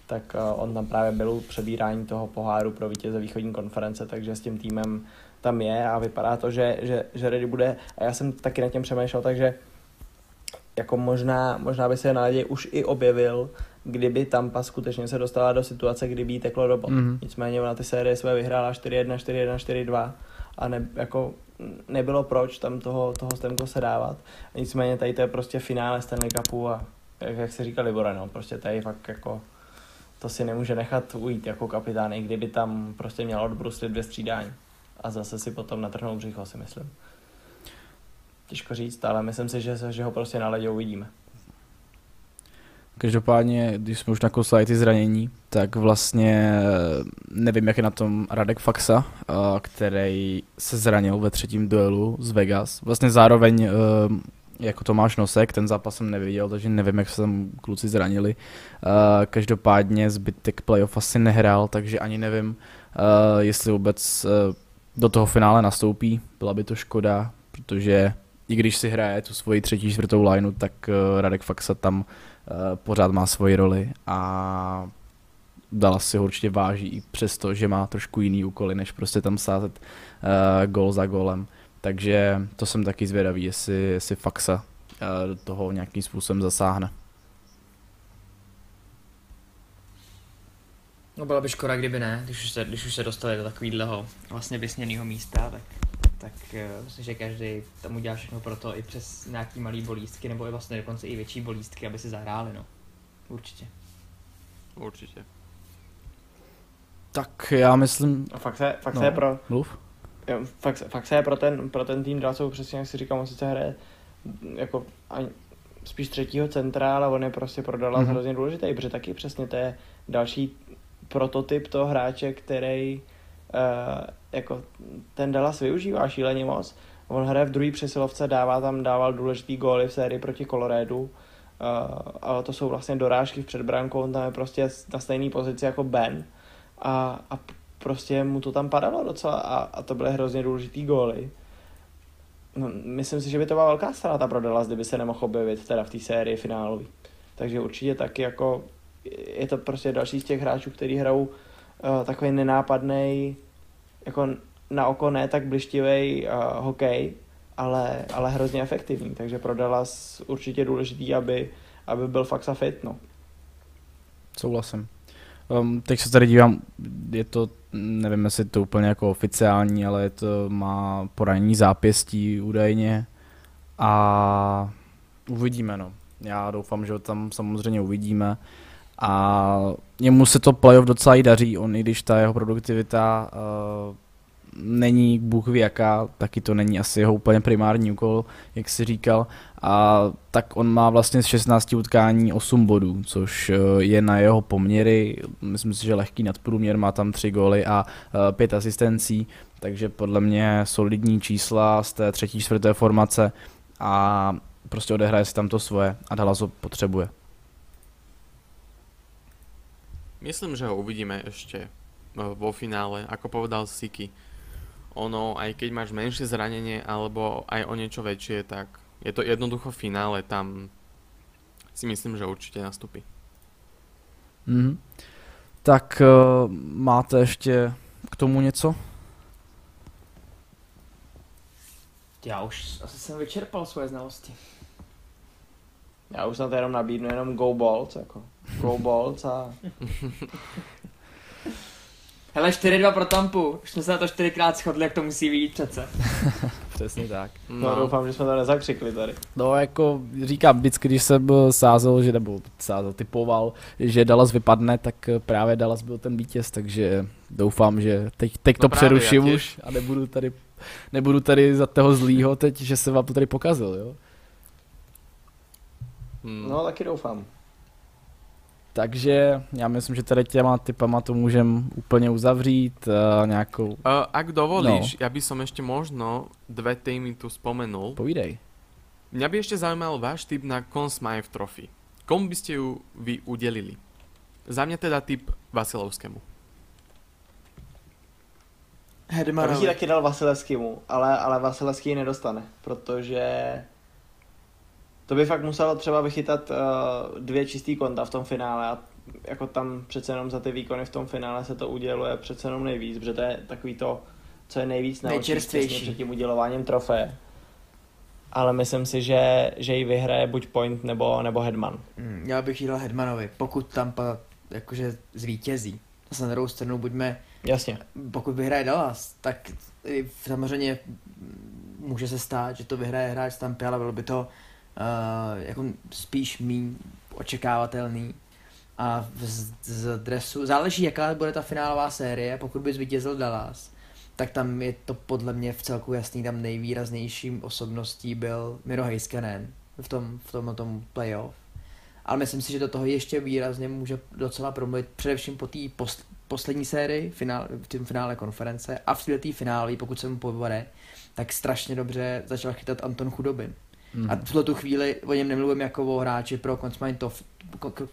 tak eh, on tam právě byl u přebírání toho poháru pro vítěze východní konference, takže s tím týmem tam je a vypadá to, že, že, že ready bude. A já jsem taky na těm přemýšlel, takže jako možná, možná by se na už i objevil, kdyby Tampa skutečně se dostala do situace, kdyby jí teklo do bod. Mm-hmm. Nicméně ona ty série své vyhrála 4-1, 4-1, 4-2 a ne, jako nebylo proč tam toho, toho Stemko se dávat. Nicméně tady to je prostě finále Stanley Cupu a jak, jak se říká Libora, no, prostě tady fakt jako to si nemůže nechat ujít jako kapitán, i kdyby tam prostě měl odbruslit dvě střídání. A zase si potom natrhnou břicho, si myslím. Těžko říct, ale myslím si, že, že ho prostě na ledě uvidíme. Každopádně, když jsme už nakousali ty zranění, tak vlastně nevím, jak je na tom Radek Faxa, který se zranil ve třetím duelu z Vegas. Vlastně zároveň e, jako Tomáš Nosek, ten zápas jsem neviděl, takže nevím, jak se tam kluci zranili. Každopádně zbytek playoff asi nehrál, takže ani nevím, jestli vůbec do toho finále nastoupí. Byla by to škoda, protože i když si hraje tu svoji třetí, čtvrtou lineu, tak Radek Faxa tam Eh, pořád má svoji roli a Dallas si ho určitě váží i přesto, že má trošku jiný úkoly, než prostě tam sázet uh, gol za golem. Takže to jsem taky zvědavý, jestli, jestli Faxa uh, do toho nějakým způsobem zasáhne. No byla by škoda, kdyby ne, když už se, když už se dostali do takového vlastně vysněného místa, tak tak uh, myslím, že každý tam udělá všechno pro to i přes nějaký malý bolístky, nebo i vlastně dokonce i větší bolístky, aby si zahráli, no. Určitě. Určitě. Tak já myslím... A fakt se, fakt no, se je pro... Mluv. Jo, fakt, fakt se je pro ten, pro ten tým jsou přesně jak si říkám, on sice hraje jako ani, spíš třetího centra, ale on je prostě pro Dallas mm-hmm. hrozně důležitý, protože taky přesně to je další prototyp toho hráče, který jako ten Dallas využívá šíleně moc. On hraje v druhé přesilovce, dává tam, dával důležitý góly v sérii proti Coloradu. Uh, ale to jsou vlastně dorážky v předbrankou, on tam je prostě na stejné pozici jako Ben. A, a prostě mu to tam padalo docela a, a to byly hrozně důležitý góly. No, myslím si, že by to byla velká ztráta pro Dallas, kdyby se nemohl objevit teda v té sérii finálové. Takže určitě taky jako je to prostě další z těch hráčů, kteří hrajou uh, takový nenápadný jako na oko ne tak blištivý uh, hokej, ale, ale hrozně efektivní, takže pro Dallas určitě důležitý, aby, aby byl fakt fit, no. Souhlasím. Um, teď se tady dívám, je to, nevím, jestli to úplně jako oficiální, ale je to, má poranění zápěstí údajně a uvidíme, no. Já doufám, že ho tam samozřejmě uvidíme a jemu se to playoff docela i daří, on i když ta jeho produktivita uh, není Bůh ví jaká, taky to není asi jeho úplně primární úkol, jak si říkal. A tak on má vlastně z 16 utkání 8 bodů, což eh, je na jeho poměry, myslím si, že lehký nadprůměr, má tam 3 góly a 5 asistencí, takže podle mě solidní čísla z té třetí, čtvrté formace a prostě odehraje si tam to svoje a Dallas ho potřebuje. Myslím, že ho uvidíme ešte vo finále, ako povedal Siki. Ono, aj keď máš menšie zranenie alebo aj o niečo väčšie, tak je to jednoducho finále, tam si myslím, že určitě nastupí. Mm. Tak uh, máte ještě k tomu něco? Já už asi jsem vyčerpal svoje znalosti. Já už snad jenom nabídnu jenom Go Balls, jako. Go [LAUGHS] Balls a... [LAUGHS] Hele, 4-2 pro Tampu. Už jsme se na to čtyřikrát shodli, jak to musí být přece. [LAUGHS] Přesně tak. No. no. doufám, že jsme to nezakřikli tady. No jako říkám, vždycky, když jsem sázel, že nebo sázel, typoval, že Dallas vypadne, tak právě Dallas byl ten vítěz, takže doufám, že teď, teď no to přeruším už a nebudu tady, nebudu tady za toho zlýho teď, že se vám to tady pokazil, jo. Hmm. No taky doufám. Takže já myslím, že tady těma typama to můžeme úplně uzavřít uh, nějakou... Uh, ak dovolíš, no. ja by som ešte možno dve týmy tu spomenul. Povídej. Mňa by ešte zaujímal váš typ na Conn Smythe Trophy. Komu by ste ju vy udelili? Za mňa teda typ Vasilovskému. Hedmanovi. Já bych taky dal Vasilevskému, ale, ale Vasilevský nedostane, protože to by fakt muselo třeba vychytat uh, dvě čistý konta v tom finále a jako tam přece jenom za ty výkony v tom finále se to uděluje přece jenom nejvíc, protože to je takový to, co je nejvíc na očích před tím udělováním trofeje. Ale myslím si, že, že ji vyhraje buď Point nebo, nebo Hedman. Hmm, já bych jí dal Hedmanovi, pokud Tampa jakože zvítězí. Zase na druhou stranu buďme... Jasně. Pokud vyhraje Dallas, tak samozřejmě může se stát, že to vyhraje hráč Tampy, ale bylo by to jako spíš méně očekávatelný. A z, z dresu, záleží jaká bude ta finálová série, pokud by zvítězil Dallas, tak tam je to podle mě v celku jasný, tam nejvýraznějším osobností byl Miro Heiskanen v tom, v tom, tom playoff. Ale myslím si, že do toho ještě výrazně může docela promluvit především po té post, poslední sérii, finál, v tom finále konference a v této finále, pokud se mu povede, tak strašně dobře začal chytat Anton Chudobin. Mm. A v tuto chvíli o něm nemluvím jako o hráči pro Consmite,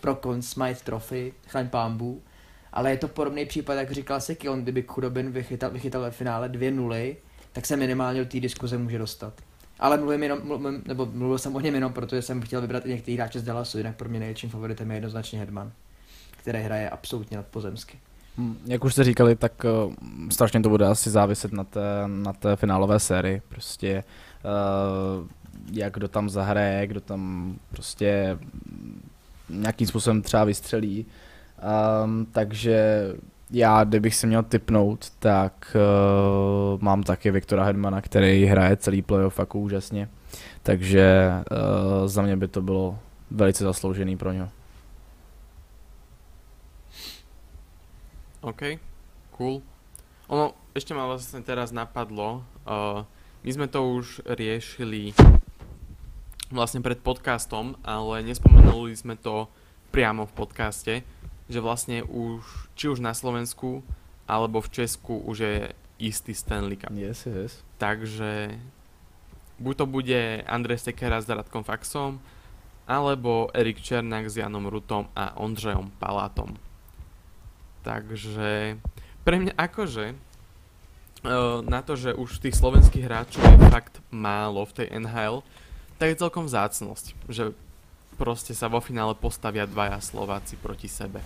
pro Consmite Trophy, chraň pámbu, ale je to podobný případ, jak říkal Seky, on kdyby Chudobin vychytal, vychytal ve finále dvě nuly, tak se minimálně do té diskuze může dostat. Ale mluvím jenom, mluvím, nebo mluvil jsem o něm jenom, protože jsem chtěl vybrat i některý hráče z Dallasu, jinak pro mě největším favoritem je jednoznačně Hedman, který hraje absolutně nadpozemsky. Hmm, jak už jste říkali, tak uh, strašně to bude asi záviset na té, na té finálové sérii. Prostě uh, jak kdo tam zahraje, kdo tam prostě nějakým způsobem třeba vystřelí. Um, takže já, kdybych se měl typnout, tak uh, mám taky Viktora Hedmana, který hraje celý playoff jako úžasně. Takže uh, za mě by to bylo velice zasloužený pro něho. OK, cool. Ono, ešte ma vlastne teraz napadlo, uh, my sme to už riešili vlastne pred podcastom, ale nespomenuli sme to priamo v podcaste, že vlastne už, či už na Slovensku, alebo v Česku už je istý Stanley Cup. Yes, yes. Takže buď to bude Andrej Sekera s Radkom Faxom, alebo Erik Černák s Janom Rutom a Ondřejom Palátom. Takže pre mňa akože e, na to, že už tých slovenských hráčov je fakt málo v tej NHL, tak je celkom vzácnosť, že prostě sa vo finále postavia dvaja Slováci proti sebe.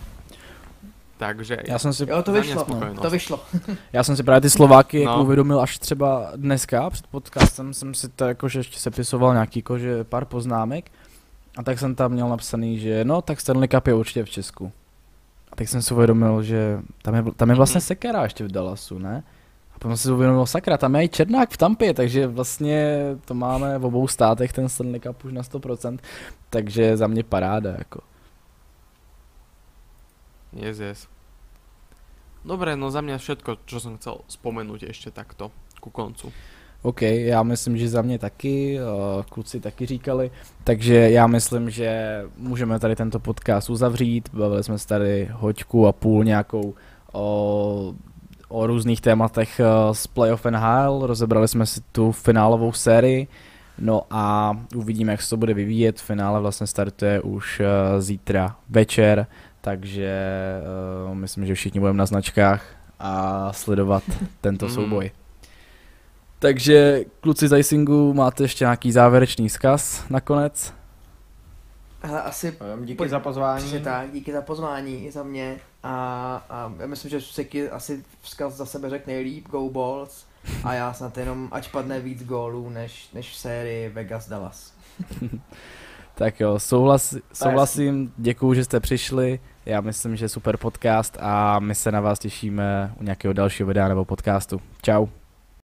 Takže já jsem si, jo, to vyšlo, no, to vyšlo. [LAUGHS] já jsem si právě ty Slováky no. jako uvědomil až třeba dneska před podcastem jsem si to jakože ještě sepisoval nějaký jakože pár poznámek a tak jsem tam měl napsaný, že no tak Stanley Cup je určitě v Česku. A tak jsem si uvědomil, že tam je, tam je vlastně mhm. Sekera ještě v Dallasu, ne? Potom se uvědomil, sakra, tam je i Černák v Tampě, takže vlastně to máme v obou státech ten Stanley Cup už na 100%, takže za mě paráda, jako. Yes, yes. Dobre, no za mňa všetko, čo som chcel spomenúť ešte takto ku koncu. OK, já myslím, že za mě taky, uh, kluci taky říkali, takže já myslím, že můžeme tady tento podcast uzavřít, bavili jsme se tady hoďku a půl nějakou o, o různých tématech uh, z Playoff NHL, rozebrali jsme si tu finálovou sérii, no a uvidíme, jak se to bude vyvíjet, finále vlastně startuje už uh, zítra večer, takže uh, myslím, že všichni budeme na značkách a sledovat [LAUGHS] tento Mhm. souboj. Takže kluci z Icingu, máte ještě nějaký závěrečný vzkaz nakonec? Hele, asi Díky Pojď- za pozvání. Přesně tak, díky za pozvání i za mě a, a já myslím, že Suseky asi vzkaz za sebe řekl nejlíp, go balls a já snad jenom, ať padne víc gólů než, než v sérii Vegas Dallas. [LAUGHS] Tak jo, souhlas, souhlasím, děkuju, že jste přišli, já myslím, že super podcast a my se na vás těšíme u nějakého dalšího videa nebo podcastu. Čau.